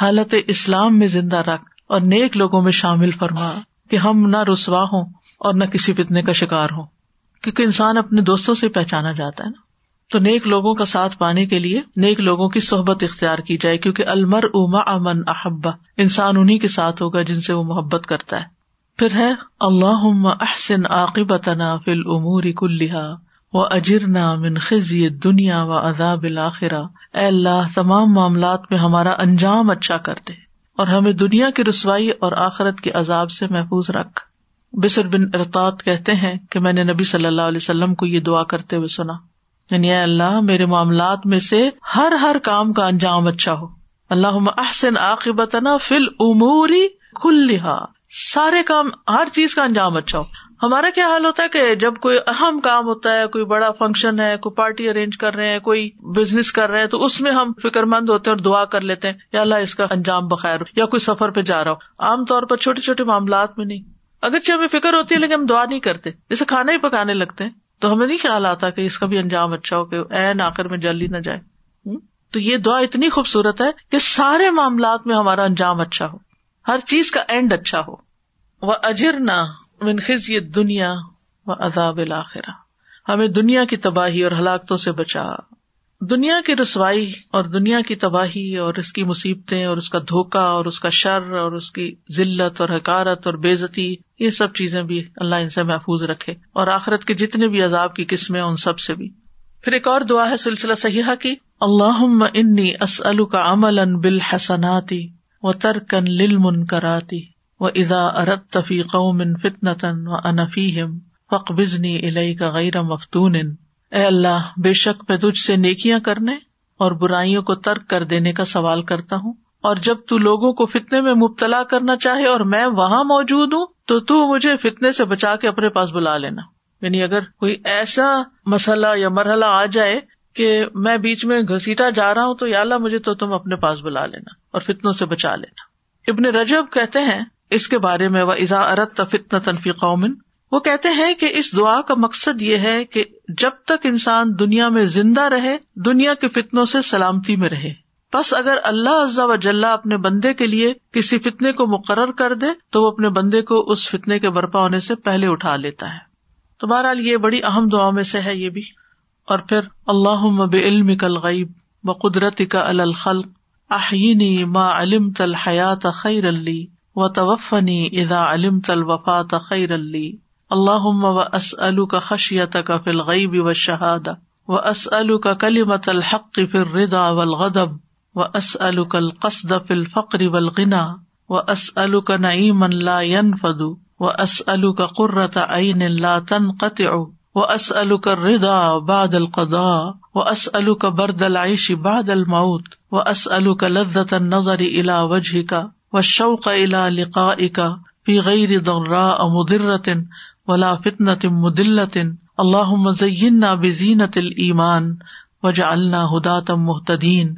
حالت اسلام میں زندہ رکھ اور نیک لوگوں میں شامل فرما کہ ہم نہ رسوا ہوں اور نہ کسی فتنے کا شکار ہوں۔ کیونکہ انسان اپنے دوستوں سے پہچانا جاتا ہے نا۔ تو نیک لوگوں کا ساتھ پانے کے لیے نیک لوگوں کی صحبت اختیار کی جائے، کیونکہ المر اما امن احبا انسان انہیں کے ساتھ ہوگا جن سے وہ محبت کرتا ہے۔ پھر ہے اللہ احسن عاقبت فل عمور کلحا و اجرنا من خزی دنیا و عذاب الآخرا اے اللہ، تمام معاملات میں ہمارا انجام اچھا کر دے اور ہمیں دنیا کی رسوائی اور آخرت کے عذاب سے محفوظ رکھ۔ بسر بن ارتاط کہتے ہیں کہ میں نے نبی صلی اللہ علیہ وسلم کو یہ دعا کرتے ہوئے سنا۔ یعنی اللہ، میرے معاملات میں سے ہر ہر کام کا انجام اچھا ہو۔ اللہ احسن عاقبت فل عموری کھل سارے کام، ہر چیز کا انجام اچھا ہو۔ ہمارا کیا حال ہوتا ہے کہ جب کوئی اہم کام ہوتا ہے، کوئی بڑا فنکشن ہے، کوئی پارٹی ارینج کر رہے ہیں، کوئی بزنس کر رہے ہیں، تو اس میں ہم فکر مند ہوتے ہیں اور دعا کر لیتے ہیں، یا اللہ اس کا انجام بخیر ہو، یا کوئی سفر پہ جا رہا ہو۔ عام طور پر چھوٹے چھوٹے معاملات میں نہیں۔ اگرچہ ہمیں فکر ہوتی ہے، لیکن ہم دعا نہیں کرتے۔ جیسے کھانا ہی پکانے لگتے ہیں۔ تو ہمیں نہیں خیال آتا کہ اس کا بھی انجام اچھا ہو کہ این آخر میں جلدی ہی نہ جائے۔ تو یہ دعا اتنی خوبصورت ہے کہ سارے معاملات میں ہمارا انجام اچھا ہو۔ ہر چیز کا اینڈ اچھا ہو۔ وہ اجر نہ منخذ یہ دنیا و عذاب الآخرہ ہمیں دنیا کی تباہی اور ہلاکتوں سے بچا۔ دنیا کی رسوائی اور دنیا کی تباہی اور اس کی مصیبتیں اور اس کا دھوکا اور اس کا شر اور اس کی ذلت اور حکارت اور بےزتی، یہ سب چیزیں بھی اللہ ان سے محفوظ رکھے اور آخرت کے جتنے بھی عذاب کی قسمیں ان سب سے بھی۔ پھر ایک اور دعا ہے سلسلہ صحیحہ کی اللہ انی اسلو کا عمل ان بالحسناتی و ترکن للمن کراتی و ادا ارت تفی قوم فتنتن و انفیم فق بزنی الہی کا غیر مفتون۔ اے اللہ، بے شک میں تجھ سے نیکیاں کرنے اور برائیوں کو ترک کر دینے کا سوال کرتا ہوں۔ اور جب تو لوگوں کو فتنے میں مبتلا کرنا چاہے اور میں وہاں موجود ہوں، تو تو مجھے فتنے سے بچا کے اپنے پاس بلا لینا۔ یعنی اگر کوئی ایسا مسئلہ یا مرحلہ آ جائے کہ میں بیچ میں گھسیٹا جا رہا ہوں، تو یا اللہ، مجھے تو تم اپنے پاس بلا لینا اور فتنوں سے بچا لینا۔ ابن رجب کہتے ہیں، اس کے بارے میں وہ ازا ارت تنفی قومن وہ کہتے ہیں کہ اس دعا کا مقصد یہ ہے کہ جب تک انسان دنیا میں زندہ رہے، دنیا کے فتنوں سے سلامتی میں رہے۔ بس اگر اللہ عزا و جلح اپنے بندے کے لیے کسی فتنے کو مقرر کر دے، تو وہ اپنے بندے کو اس فتنے کے برپا ہونے سے پہلے اٹھا لیتا ہے۔ تو بہرحال یہ بڑی اہم دعا میں سے ہے یہ بھی۔ اور پھر اللہ مب علم کل غیب و قدرت کا الخل آہینی ما علم تل حیات خیر علی و توفنی ادا علم تل وفات خیر علی اللہ و اس کا خشیت کا فل غیب و شہاد و اس کا کلیمت الحق فر ردا ولغدب و اس الکل قصد فل فقر ولغنا و اس کا نعیم لا ينفد و اس کا قرۃ عین لا تنقطع و اس کا ردا بعد القضاء و اس کا برد العيش بعد الموت و اس کا لذت النظر الى وجهك والشوق الى لقائك في غير ضراء مضرة ولا فتنت مدلت اللہ مزین بزینت المان وجا اللہ ہدا تم محتدین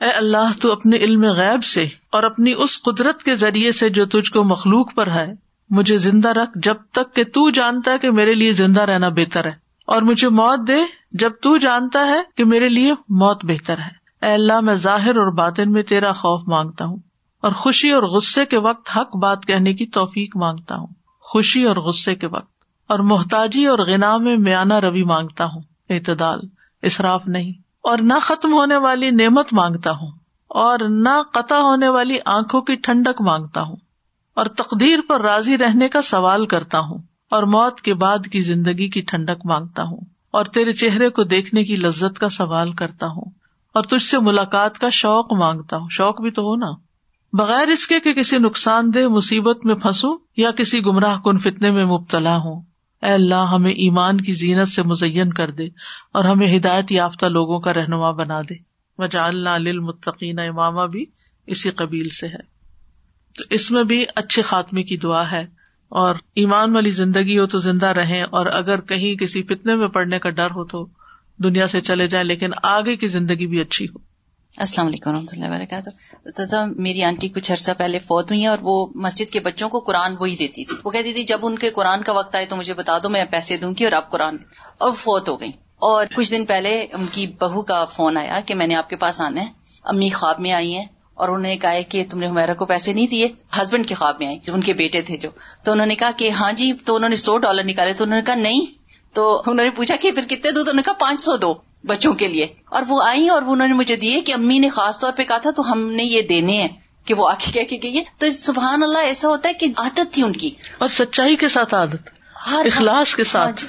اے اللہ، تو اپنے علم غیب سے اور اپنی اس قدرت کے ذریعے سے جو تجھ کو مخلوق پر ہے، مجھے زندہ رکھ جب تک کہ تو جانتا ہے کہ میرے لیے زندہ رہنا بہتر ہے، اور مجھے موت دے جب تو جانتا ہے کہ میرے لیے موت بہتر ہے۔ اے اللہ، میں ظاہر اور باطن میں تیرا خوف مانگتا ہوں، اور خوشی اور غصے کے وقت حق بات کہنے کی توفیق مانگتا ہوں۔ خوشی اور غصے کے وقت۔ اور محتاجی اور غنا میں میانہ روی مانگتا ہوں، اعتدال اصراف نہیں، اور نہ ختم ہونے والی نعمت مانگتا ہوں، اور نہ قطع ہونے والی آنکھوں کی ٹھنڈک مانگتا ہوں، اور تقدیر پر راضی رہنے کا سوال کرتا ہوں، اور موت کے بعد کی زندگی کی ٹھنڈک مانگتا ہوں، اور تیرے چہرے کو دیکھنے کی لذت کا سوال کرتا ہوں، اور تجھ سے ملاقات کا شوق مانگتا ہوں۔ شوق بھی تو ہو نا۔ بغیر اس کے کہ کسی نقصان دہ مصیبت میں پھنسوں یا کسی گمراہ کن فتنے میں مبتلا ہوں۔ اے اللہ، ہمیں ایمان کی زینت سے مزین کر دے اور ہمیں ہدایت یافتہ لوگوں کا رہنما بنا دے۔ وجا اللہ متقین امامہ بھی اسی قبیل سے ہے۔ تو اس میں بھی اچھے خاتمے کی دعا ہے۔ اور ایمان والی زندگی ہو تو زندہ رہیں اور اگر کہیں کسی فتنے میں پڑنے کا ڈر ہو تو دنیا سے چلے جائیں، لیکن آگے کی زندگی بھی اچھی ہو۔ السلام علیکم و رحمۃ اللہ وبرکاتہ۔ میری آنٹی کچھ عرصہ پہلے فوت ہوئی ہیں اور وہ مسجد کے بچوں کو قرآن وہی دیتی تھی۔ وہ کہتی تھی، جب ان کے قرآن کا وقت آئے تو مجھے بتا دو، میں پیسے دوں گی اور آپ قرآن اور فوت ہو گئی اور کچھ دن پہلے ان کی بہو کا فون آیا کہ میں نے آپ کے پاس آنا ہے۔ امی خواب میں آئی ہیں اور انہوں نے کہا کہ تم نے ہمیرا کو پیسے نہیں دیے، ہسبینڈ کے خواب میں آئی ان کے بیٹے تھے جو۔ تو انہوں نے کہا کہ ہاں جی تو انہوں نے سو ڈالر نکالے، تو انہوں نے کہا نہیں۔ تو انہوں نے پوچھا کہ پھر کتنے دو؟ تو انہوں نے کہا پانچ سو دو۔ بچوں کے لیے۔ اور وہ آئی اور انہوں نے مجھے دیے کہ امی نے خاص طور پہ کہا تھا تو ہم نے یہ دینے ہیں کہ وہ آخر کہہ کے گئی تو سبحان اللہ ایسا ہوتا ہے کہ عادت تھی ان کی۔ اور سچائی کے ساتھ عادت ہر اخلاص کے ساتھ۔ ہاں جی۔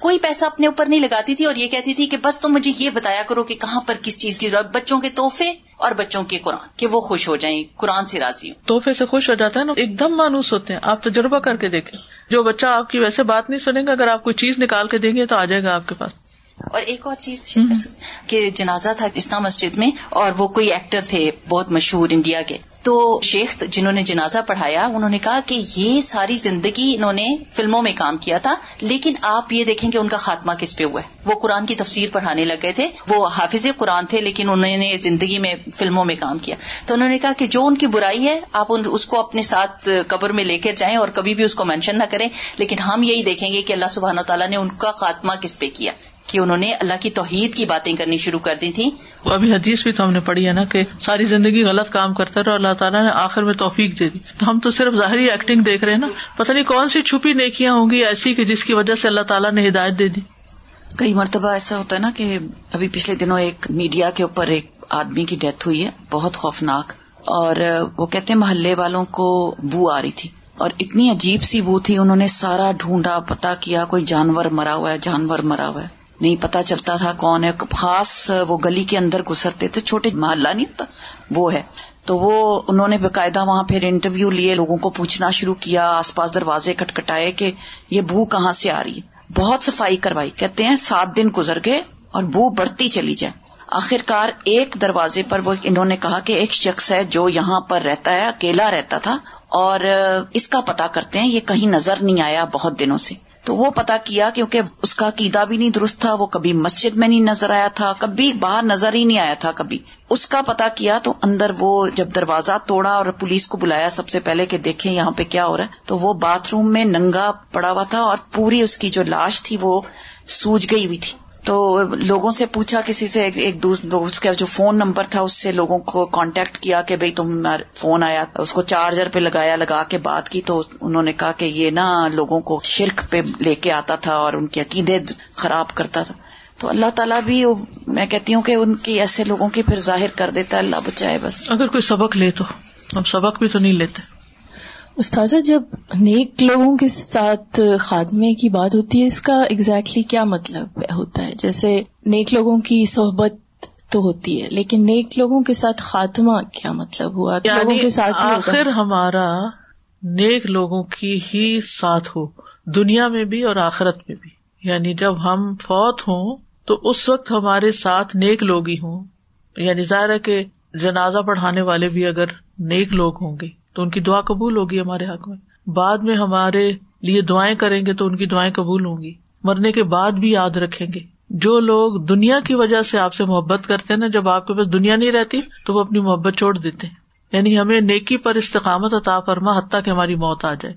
کوئی پیسہ اپنے اوپر نہیں لگاتی تھی اور یہ کہتی تھی کہ بس تم مجھے یہ بتایا کرو کہ کہاں پر کس چیز کی ضرورت بچوں کے تحفے اور بچوں کے قرآن کہ وہ خوش ہو جائیں قرآن سے راضی ہوں۔ تحفے سے خوش ہو جاتا ہے نا ایک دم مانوس ہوتے ہیں۔ آپ تجربہ کر کے دیکھیں۔ جو بچہ آپ کی ویسے بات نہیں سنے گا اگر آپ کوئی چیز نکال کے دیں گے تو آ جائے گا آپ کے پاس۔ اور ایک اور چیز کہ جنازہ تھا اسلام مسجد میں اور وہ کوئی ایکٹر تھے بہت مشہور انڈیا کے۔ تو شیخ جنہوں نے جنازہ پڑھایا، انہوں نے کہا کہ یہ ساری زندگی انہوں نے فلموں میں کام کیا تھا، لیکن آپ یہ دیکھیں کہ ان کا خاتمہ کس پہ ہوا ہے۔ وہ قرآن کی تفسیر پڑھانے لگ گئے تھے، وہ حافظ قرآن تھے، لیکن انہوں نے زندگی میں فلموں میں کام کیا۔ تو انہوں نے کہا کہ جو ان کی برائی ہے، آپ اس کو اپنے ساتھ قبر میں لے کر جائیں اور کبھی بھی اس کو مینشن نہ کریں۔ لیکن ہم یہی دیکھیں گے کہ اللہ سبحانہ تعالیٰ نے ان کا خاتمہ کس پہ کیا۔ کہ انہوں نے اللہ کی توحید کی باتیں کرنی شروع کر دی تھی ابھی حدیث بھی تو ہم نے پڑھی ہے نا کہ ساری زندگی غلط کام کرتا رہا اللہ تعالیٰ نے آخر میں توفیق دے دی۔ تو ہم تو صرف ظاہری ایکٹنگ دیکھ رہے ہیں نا۔ پتہ نہیں کون سی چھپی نیکیاں ہوں گی ایسی کہ جس کی وجہ سے اللہ تعالیٰ نے ہدایت دے دی۔ کئی مرتبہ ایسا ہوتا ہے نا کہ ابھی پچھلے دنوں ایک میڈیا کے اوپر ایک آدمی کی ڈیتھ ہوئی ہے بہت خوفناک۔ اور وہ کہتے ہیں محلے والوں کو بو آ رہی تھی۔ اور اتنی عجیب سی بو تھی انہوں نے سارا ڈھونڈا پتا کیا کوئی جانور مرا ہوا ہے جانور مرا ہوا ہے۔ نہیں پتا چلتا تھا کون ہے۔ خاص وہ گلی کے اندر گزرتے تھے، چھوٹے محلہ نہیں ہوتا، وہ ہے۔ تو وہ انہوں نے باقاعدہ وہاں پھر انٹرویو لیے، لوگوں کو پوچھنا شروع کیا، آس پاس دروازے کٹکھٹائے کہ یہ بو کہاں سے آ رہی ہے۔ بہت صفائی کروائی۔ کہتے ہیں سات دن گزر گئے اور بو بڑھتی چلی جائے۔ آخر کار ایک دروازے پر وہ انہوں نے کہا کہ ایک شخص ہے جو یہاں پر رہتا ہے، اکیلا رہتا تھا اور اس کا پتا کرتے ہیں یہ کہیں نظر نہیں آیا بہت دنوں سے۔ تو وہ پتا کیا کیونکہ اس کا عقیدہ بھی نہیں درست تھا، وہ کبھی مسجد میں نہیں نظر آیا تھا، کبھی باہر نظر ہی نہیں آیا تھا کبھی۔ اس کا پتا کیا تو اندر وہ جب دروازہ توڑا اور پولیس کو بلایا سب سے پہلے کہ دیکھیں یہاں پہ کیا ہو رہا ہے، تو وہ باتھ روم میں ننگا پڑا ہوا تھا اور پوری اس کی جو لاش تھی وہ سوج گئی ہوئی تھی۔ تو لوگوں سے پوچھا، کسی سے ایک اس کا جو فون نمبر تھا، اس سے لوگوں کو کانٹیکٹ کیا کہ بھائی تم فون آیا، اس کو چارجر پہ لگایا، لگا کے بات کی تو انہوں نے کہا کہ یہ نا لوگوں کو شرک پہ لے کے آتا تھا اور ان کے عقیدے خراب کرتا تھا۔ تو اللہ تعالیٰ بھی میں کہتی ہوں کہ ان کی ایسے لوگوں کی پھر ظاہر کر دیتا ہے، اللہ بچائے بس۔ اگر کوئی سبق لے تو، ہم سبق بھی تو نہیں لیتے۔ استاذہ، جب نیک لوگوں کے ساتھ خاتمے کی بات ہوتی ہے، اس کا اگزیکٹلی کیا مطلب ہوتا ہے؟ جیسے نیک لوگوں کی صحبت تو ہوتی ہے، لیکن نیک لوگوں کے ساتھ خاتمہ کیا مطلب ہوا؟ یعنی لوگوں کے ساتھ آخر ہمارا نیک لوگوں کی ہی ساتھ ہو، دنیا میں بھی اور آخرت میں بھی۔ یعنی جب ہم فوت ہوں، تو اس وقت ہمارے ساتھ نیک لوگ ہی ہوں۔ یعنی ظاہر ہے کہ جنازہ پڑھانے والے بھی اگر نیک لوگ ہوں گے۔ تو ان کی دعا قبول ہوگی ہمارے حق میں۔ بعد میں ہمارے لیے دعائیں کریں گے تو ان کی دعائیں قبول ہوں گی۔ مرنے کے بعد بھی یاد رکھیں گے۔ جو لوگ دنیا کی وجہ سے آپ سے محبت کرتے ہیں نا، جب آپ کے پاس دنیا نہیں رہتی تو وہ اپنی محبت چھوڑ دیتے ہیں۔ یعنی ہمیں نیکی پر استقامت عطا فرما حتیٰ کہ ہماری موت آ جائے۔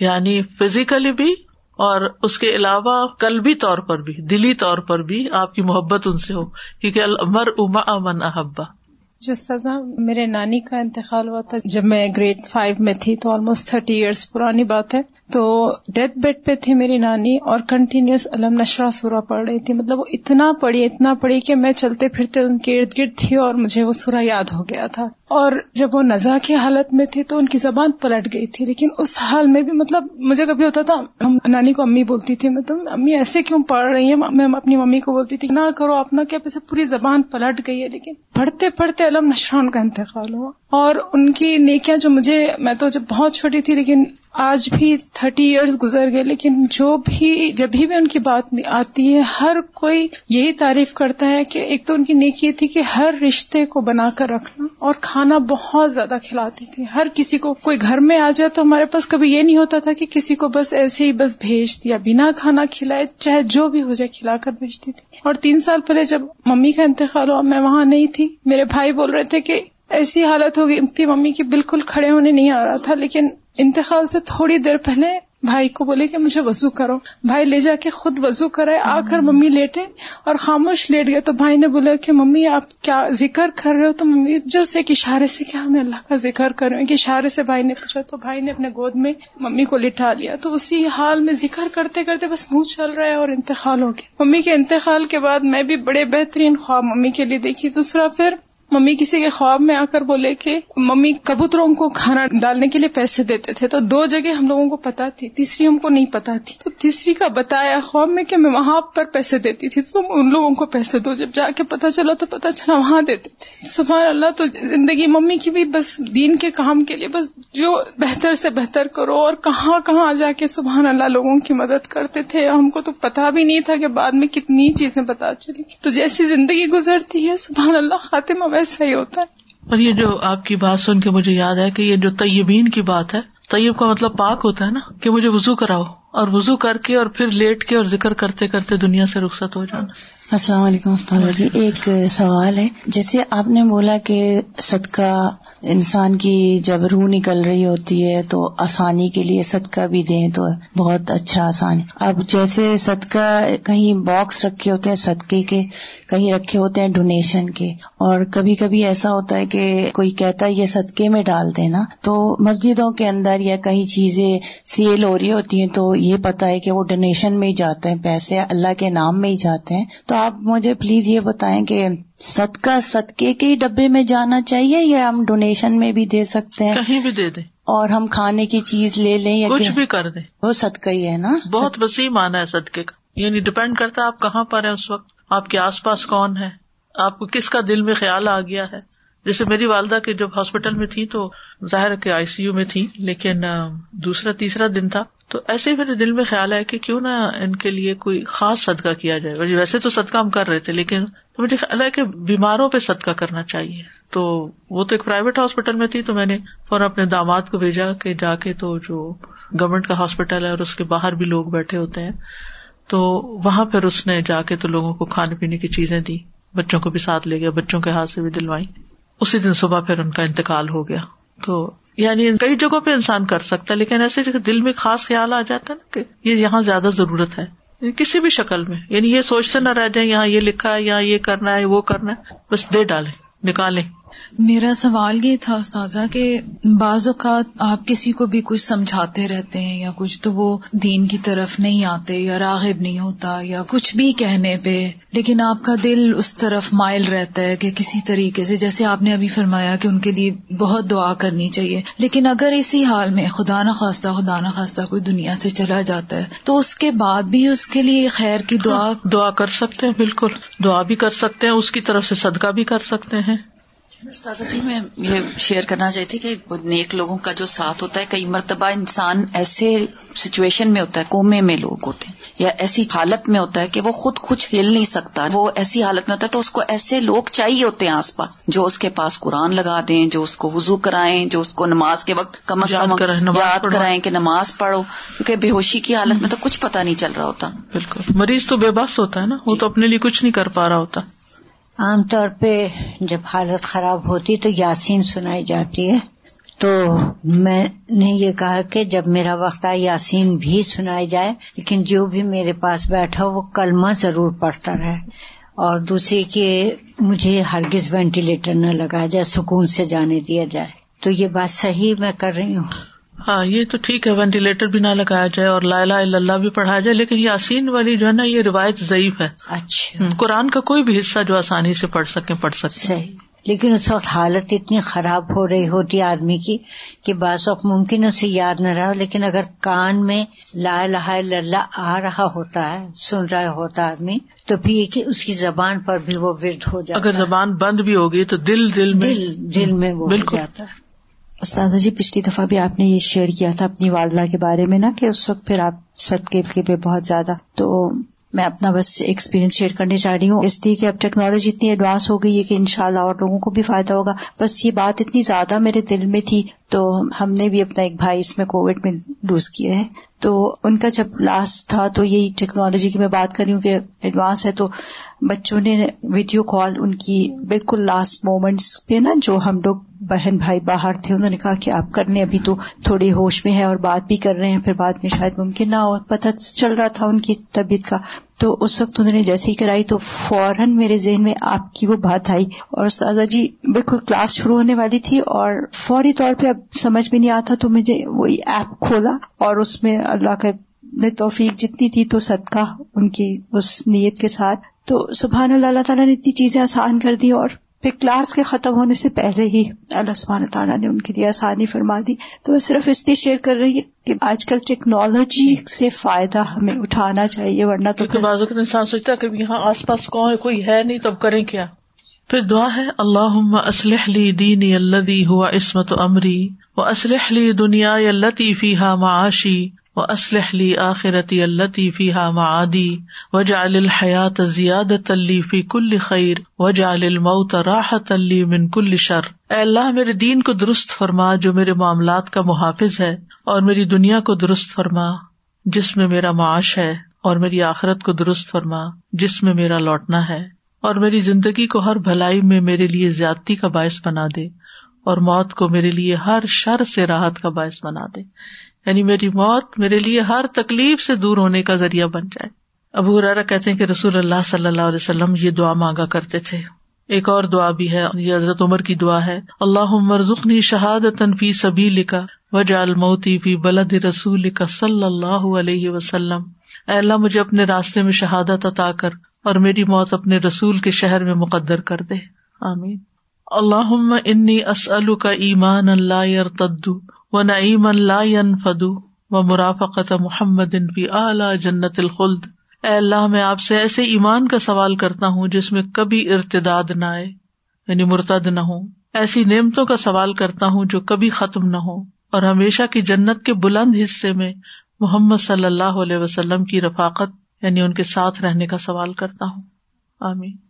یعنی فزیکلی بھی اور اس کے علاوہ قلبی طور پر بھی، دلی طور پر بھی آپ کی محبت ان سے ہو۔ کیونکہ المر اما امن احبا جو سزا میرے نانی کا انتقال ہوا تھا۔ جب میں گریڈ فائیو میں تھی تو آلموسٹ تھرٹی ایئرس پرانی بات ہے۔ تو ڈیتھ بیڈ پہ تھی میری نانی اور کنٹینیوس علم نشرا سورا پڑھ رہی تھی۔ مطلب وہ اتنا پڑھی اتنا پڑھی کہ میں چلتے پھرتے ان کے ارد گرد تھی اور مجھے وہ سورا یاد ہو گیا تھا۔ اور جب وہ نزا کی حالت میں تھی تو ان کی زبان پلٹ گئی تھی، لیکن اس حال میں بھی مطلب مجھے کبھی ہوتا تھا، ہم نانی کو امی بولتی تھی، میں تم امی ایسے کیوں پڑھ رہی ہیں؟ میں اپنی ممی کو بولتی تھی، نہ کرو، اپنا کیا پیسے، پوری زبان پلٹ گئی ہے۔ لیکن پڑھتے پڑھتے علم نشران کا انتقال ہوا۔ اور ان کی نیکیاں جو مجھے، میں تو جب بہت چھوٹی تھی، لیکن آج بھی تھرٹی ایئرز گزر گئے، لیکن جو بھی، جب بھی ان کی بات آتی ہے، ہر کوئی یہی تعریف کرتا ہے کہ ایک تو ان کی نیکی تھی کہ ہر رشتے کو بنا کر رکھنا اور کھانا بہت زیادہ کھلاتی تھی۔ ہر کسی کو، کوئی گھر میں آ جائے تو ہمارے پاس کبھی یہ نہیں ہوتا تھا کہ کسی کو بس ایسے ہی بس بھیج دیا، بنا کھانا کھلائے، چاہے جو بھی ہو جائے کھلا کر بھیجتی تھی۔ اور تین سال پہلے جب ممی کا انتقال ہوا، میں وہاں نہیں تھی، میرے بھائی بول رہے تھے کہ ایسی حالت ہوگی تھی ممی کی بالکل کھڑے ہونے نہیں آ رہا تھا، لیکن انتقال سے تھوڑی دیر پہلے بھائی کو بولے کہ مجھے وضو کرو۔ بھائی لے جا کے خود وضو کرے آ کر ممی لیٹے اور خاموش لیٹ گئے۔ تو بھائی نے بولا کہ ممی، آپ کیا ذکر کر رہے ہو؟ تو ممی جس ایک اشارے سے کیا ہمیں اللہ کا ذکر کر رہے ہیں؟ کہ اشارے سے بھائی نے پوچھا، تو بھائی نے اپنے گود میں ممی کو لٹا لیا۔ تو اسی حال میں ذکر کرتے کرتے بس منہ چل رہا ہے اور انتقال ہو گیا۔ ممی کے انتقال کے بعد میں بھی بڑے بہترین خواب ممی کے لیے دیکھی۔ دوسرا پھر ممی کسی کے خواب میں آ کر بولے کہ ممی کبوتروں کو کھانا ڈالنے کے لیے پیسے دیتے تھے تو دو جگہ ہم لوگوں کو پتا تھی، تیسری ہم کو نہیں پتا تھی۔ تو تیسری کا بتایا خواب میں کہ میں وہاں پر پیسے دیتی تھی تو ان لوگوں کو پیسے دو۔ جب جا کے پتا چلا تو پتا چلا وہاں دیتے تھے۔ سبحان اللہ، تو زندگی ممی کی بھی بس دین کے کام کے لیے بس جو بہتر سے بہتر کرو اور کہاں کہاں جا کے سبحان اللہ لوگوں کی مدد کرتے تھے۔ ہم کو تو پتا بھی نہیں تھا کہ بعد میں کتنی چیزیں پتا چلی۔ تو جیسی زندگی گزرتی ہے، سبحان اللہ، خاتمہ ویسا ہی ہوتا ہے۔ اور یہ جو آپ کی بات سن کے مجھے یاد ہے کہ یہ جو طیبین کی بات ہے، طیب کا مطلب پاک ہوتا ہے نا، کہ مجھے وزو کراؤ۔ اور وزو کر کے اور پھر لیٹ کے اور ذکر کرتے کرتے دنیا سے رخصت ہو جانا۔ السلام علیکم جی ایک سوال ہے۔ جیسے آپ نے بولا کہ صدقہ انسان کی جب روح نکل رہی ہوتی ہے تو آسانی کے لیے صدقہ بھی دیں تو بہت اچھا آسان ہے۔ اب جیسے صدقہ کہیں باکس رکھے ہوتے ہیں صدقے کے، کہیں رکھے ہوتے ہیں ڈونیشن کے، اور کبھی کبھی ایسا ہوتا ہے کہ کوئی کہتا ہے یہ صدقے میں ڈال دینا، تو مسجدوں کے اندر یا کئی چیزیں سیل ہو رہی ہوتی ہیں تو یہ پتا ہے کہ وہ ڈونیشن میں ہی جاتے ہیں پیسے اللہ کے نام میں ہی جاتے ہیں۔ تو آپ مجھے پلیز یہ بتائیں کہ صدقہ صدقے کے ہی ڈبے میں جانا چاہیے یا ہم ڈونیشن میں بھی دے سکتے ہیں؟ کہیں بھی دے دیں۔ اور ہم کھانے کی چیز لے لیں یا کچھ بھی کر دیں۔ وہ صدقہ ہی ہے نا؟ بہت وسیع مانا ہے صدقے کا۔ یعنی ڈپینڈ کرتا ہے آپ کہاں پر ہیں اس وقت؟ آپ کے آس پاس کون ہے؟ آپ کو کس کا دل میں خیال آ گیا ہے؟ جیسے میری والدہ کے جب ہاسپٹل میں تھی تو ظاہر کے آئی سی یو میں تھی لیکن دوسرا تیسرا دن تھا۔ تو ایسے ہی میرے دل میں خیال ہے کہ کیوں نہ ان کے لیے کوئی خاص صدقہ کیا جائے۔ ویسے تو صدقہ ہم کر رہے تھے، لیکن مجھے خیال ہے کہ بیماروں پہ صدقہ کرنا چاہیے۔ تو وہ تو ایک پرائیویٹ ہاسپٹل میں تھی، تو میں نے فوراً اپنے داماد کو بھیجا کہ جا کے تو جو گورنمنٹ کا ہاسپٹل ہے اور اس کے باہر بھی لوگ بیٹھے ہوتے ہیں، تو وہاں پھر اس نے جا کے تو لوگوں کو کھانے پینے کی چیزیں دی بچوں کو بھی ساتھ لے گیا، بچوں کے ہاتھ سے بھی دلوائی۔ اسی دن صبح پھر ان کا انتقال ہو گیا۔ تو یعنی کئی جگہوں پہ انسان کر سکتا ہے، لیکن ایسے دل میں خاص خیال آ جاتا ہے نا کہ یہ یہاں زیادہ ضرورت ہے۔ یعنی کسی بھی شکل میں۔ یعنی یہ سوچتے نہ رہ جائیں، یہاں یہ لکھا ہے، یہاں یہ کرنا ہے، وہ کرنا ہے، بس دے ڈالیں، نکالیں۔ میرا سوال یہ تھا استاذہ کہ بعض اوقات آپ کسی کو بھی کچھ سمجھاتے رہتے ہیں یا کچھ تو وہ دین کی طرف نہیں آتے یا راغب نہیں ہوتا یا کچھ بھی کہنے پہ، لیکن آپ کا دل اس طرف مائل رہتا ہے کہ کسی طریقے سے، جیسے آپ نے ابھی فرمایا کہ ان کے لیے بہت دعا کرنی چاہیے۔ لیکن اگر اسی حال میں خدا نخواستہ خدا نخواستہ کوئی دنیا سے چلا جاتا ہے، تو اس کے بعد بھی اس کے لیے خیر کی دعا دعا کر سکتے ہیں، بالکل۔ دعا بھی کر سکتے ہیں، اس کی طرف سے صدقہ بھی کر سکتے ہیں۔ جی میں یہ شیئر کرنا چاہتی کہ نیک لوگوں کا جو ساتھ ہوتا ہے کئی مرتبہ انسان ایسے سچویشن میں ہوتا ہے کومے میں لوگ ہوتے ہیں یا ایسی حالت میں ہوتا ہے کہ وہ خود کچھ ہل نہیں سکتا۔ وہ ایسی حالت میں ہوتا ہے تو اس کو ایسے لوگ چاہیے ہوتے ہیں آس پاس جو اس کے پاس قرآن لگا دیں جو اس کو وضو کرائیں جو اس کو نماز کے وقت کم از کم یاد کرائیں کہ نماز پڑھو کیونکہ بے ہوشی کی حالت میں تو کچھ پتا نہیں چل رہا ہوتا۔ بالکل۔ مریض تو بے بس ہوتا ہے نا وہ تو اپنے لیے کچھ نہیں کر پا رہا ہوتا۔ عام طور پہ جب حالت خراب ہوتی تو یاسین سنائی جاتی ہے۔ تو میں نے یہ کہا کہ جب میرا وقت آئے یاسین بھی سنائی جائے، لیکن جو بھی میرے پاس بیٹھا وہ کلمہ ضرور پڑھتا رہے۔ اور دوسری کہ مجھے ہرگز وینٹیلیٹر نہ لگایا جائے، سکون سے جانے دیا جائے۔ تو یہ بات صحیح میں کر رہی ہوں۔ ہاں یہ تو ٹھیک ہے وینٹیلیٹر بھی نہ لگایا جائے اور لا اللہ بھی پڑھایا جائے لیکن یاسین والی جو ہے نا یہ روایت ضعیف ہے۔ اچھا۔ قرآن کا کوئی بھی حصہ جو آسانی سے پڑھ سکے پڑھ سکے صحیح۔ لیکن اس وقت حالت اتنی خراب ہو رہی ہوتی آدمی کی کہ بعض وقت ممکن اسے یاد نہ رہا لیکن اگر کان میں لا الہ الا اللہ آ رہا ہوتا ہے سن رہا ہوتا آدمی تو پھر اس کی زبان پر بھی وہ ورد ہو جاتا اگر زبان بند بھی ہوگی تو دل دل میں دل دل میں وہ بالکل۔ جاتا ہے۔ استاذہ جی پچھلی دفعہ بھی آپ نے یہ شیئر کیا تھا اپنی والدہ کے بارے میں نا، کہ اس وقت پھر آپ صدقے کے پہ بہت زیادہ، تو میں اپنا بس ایکسپیرینس شیئر کرنے چاہ رہی ہوں۔ اس لیے کہ اب ٹیکنالوجی اتنی ایڈوانس ہو گئی ہے کہ ان شاء اللہ اور لوگوں کو بھی فائدہ ہوگا۔ بس یہ بات اتنی زیادہ میرے دل میں تھی، تو ہم نے بھی اپنا ایک بھائی اس میں کووڈ میں لوز کیا ہے۔ تو ان کا جب لاسٹ تھا، تو یہی ٹیکنالوجی کی میں بات کر رہی ہوں کہ ایڈوانس ہے، تو بچوں نے ویڈیو کال ان کی بالکل لاسٹ مومنٹس پہ نا، جو ہم لوگ بہن بھائی باہر تھے، انہوں نے کہا کہ آپ کرنے ابھی تو تھوڑی ہوش میں ہے اور بات بھی کر رہے ہیں، پھر بعد میں شاید ممکن نہ ہو۔ پتہ چل رہا تھا ان کی طبیعت کا۔ تو اس وقت انہوں نے جیسے ہی کرائی تو فوراً میرے ذہن میں آپ کی وہ بات آئی۔ اور استاذہ جی بالکل کلاس شروع ہونے والی تھی اور فوری طور پہ اب سمجھ میں نہیں آتا تو مجھے وہی ایپ کھولا اور اس میں اللہ کا توفیق جتنی تھی تو صدقہ ان کی اس نیت کے ساتھ۔ تو سبحان اللہ اللہ تعالیٰ نے اتنی چیزیں آسان کر دی اور پھر کلاس کے ختم ہونے سے پہلے ہی اللہ سبحانہ تعالیٰ نے ان کے لیے آسانی فرما دی۔ تو وہ صرف اس لیے شیئر کر رہی ہے کہ آج کل ٹیکنالوجی سے فائدہ ہمیں اٹھانا چاہیے، ورنہ تو کیونکہ بعض انسان سوچتا ہے کہ یہاں آس پاس کون ہے، کوئی ہے نہیں، تب کریں کیا؟ پھر دعا ہے اللہ اسلح لی دینی الذی ہوا عصمت امری و اسلح لی دنیا التی فیہا معاشی و اسلح لی آخرتی التی فیہا معادی وجعل الحیات زیادت لی فی کل خیر وجعل الموت راحت لی من کل شر۔ اے اللہ، میرے دین کو درست فرما جو میرے معاملات کا محافظ ہے، اور میری دنیا کو درست فرما جس میں میرا معاش ہے، اور میری آخرت کو درست فرما جس میں میرا لوٹنا ہے۔ اور میری زندگی کو ہر بھلائی میں میرے لیے زیادتی کا باعث بنا دے، اور موت کو میرے لیے ہر شر سے راحت کا باعث بنا دے۔ یعنی میری موت میرے لیے ہر تکلیف سے دور ہونے کا ذریعہ بن جائے۔ ابو ہرارا کہتے ہیں کہ رسول اللہ صلی اللہ علیہ وسلم یہ دعا مانگا کرتے تھے۔ ایک اور دعا بھی ہے، یہ حضرت عمر کی دعا ہے۔ اللہ مرزنی شہادت فی سبھی لکھا وجا الموتی فی بلد رسول کا صلی اللہ علیہ وسلم۔ اے اللہ، مجھے اپنے راستے میں شہادت عطا کر اور میری موت اپنے رسول کے شہر میں مقدر کر دے۔ آمین۔ اللہ انی اسلو کا ایمان اللہ تدو و نعیم اللہ فدو و مرافقت محمد فی اعلی جنت الخلد۔ اے اللہ، میں آپ سے ایسے ایمان کا سوال کرتا ہوں جس میں کبھی ارتداد نہ آئے یعنی مرتد نہ ہو ایسی نعمتوں کا سوال کرتا ہوں جو کبھی ختم نہ ہو اور ہمیشہ کی جنت کے بلند حصے میں محمد صلی اللہ علیہ وسلم کی رفاقت یعنی ان کے ساتھ رہنے کا سوال کرتا ہوں۔ آمین۔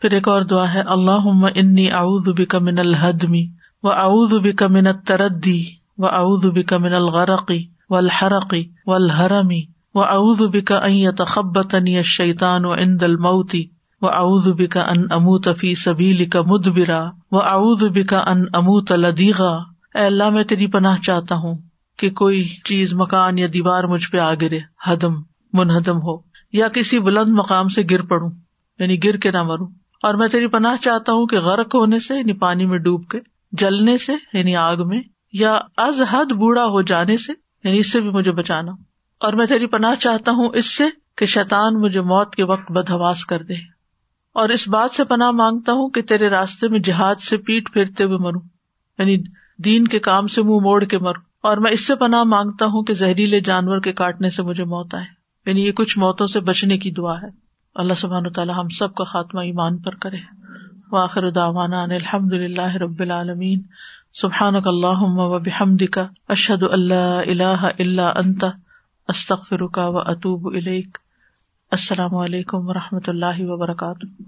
پھر ایک اور دعا ہے اللہ انی اعوذ بک من الحدمی و اعوذ بک من التردی و اعوذ بک من الغرقی والحرقی والحرمی و اعوذ بک ان يتخبطني الشیطان عند الموت و اعوذ بک ان اموت فی سبیلک مدبرا و اعوذ بک ان اموت لدیغا۔ اے اللہ، میں تیری پناہ چاہتا ہوں کہ کوئی چیز، مکان یا دیوار مجھ پہ آ گرے، ہدم، منہدم ہو یا کسی بلند مقام سے گر پڑوں یعنی گر کے نہ مروں۔ اور میں تیری پناہ چاہتا ہوں کہ غرق ہونے سے یعنی پانی میں ڈوب کے، جلنے سے یعنی آگ میں، یا از حد بوڑھا ہو جانے سے یعنی اس سے بھی مجھے بچانا۔ اور میں تیری پناہ چاہتا ہوں اس سے کہ شیطان مجھے موت کے وقت بدہواس کر دے۔ اور اس بات سے پناہ مانگتا ہوں کہ تیرے راستے میں جہاد سے پیٹ پھیرتے ہوئے مروں۔ یعنی دین کے کام سے منہ موڑ کے مروں۔ اور میں اس سے پناہ مانگتا ہوں کہ زہریلے جانور کے کاٹنے سے مجھے موت آئے۔ یعنی یہ کچھ موتوں سے بچنے کی دعا ہے۔ اللہ سبحان و تعالیٰ ہم سب کا خاتمہ ایمان پر کرے۔ واخر داوانا الحمد للہ رب العالمین۔ سبحان اللہ و بحمد کا اشد اللہ اللہ اللہ انت استخر کا و اطوب السلام علیکم و رحمۃ اللہ وبرکاتہ۔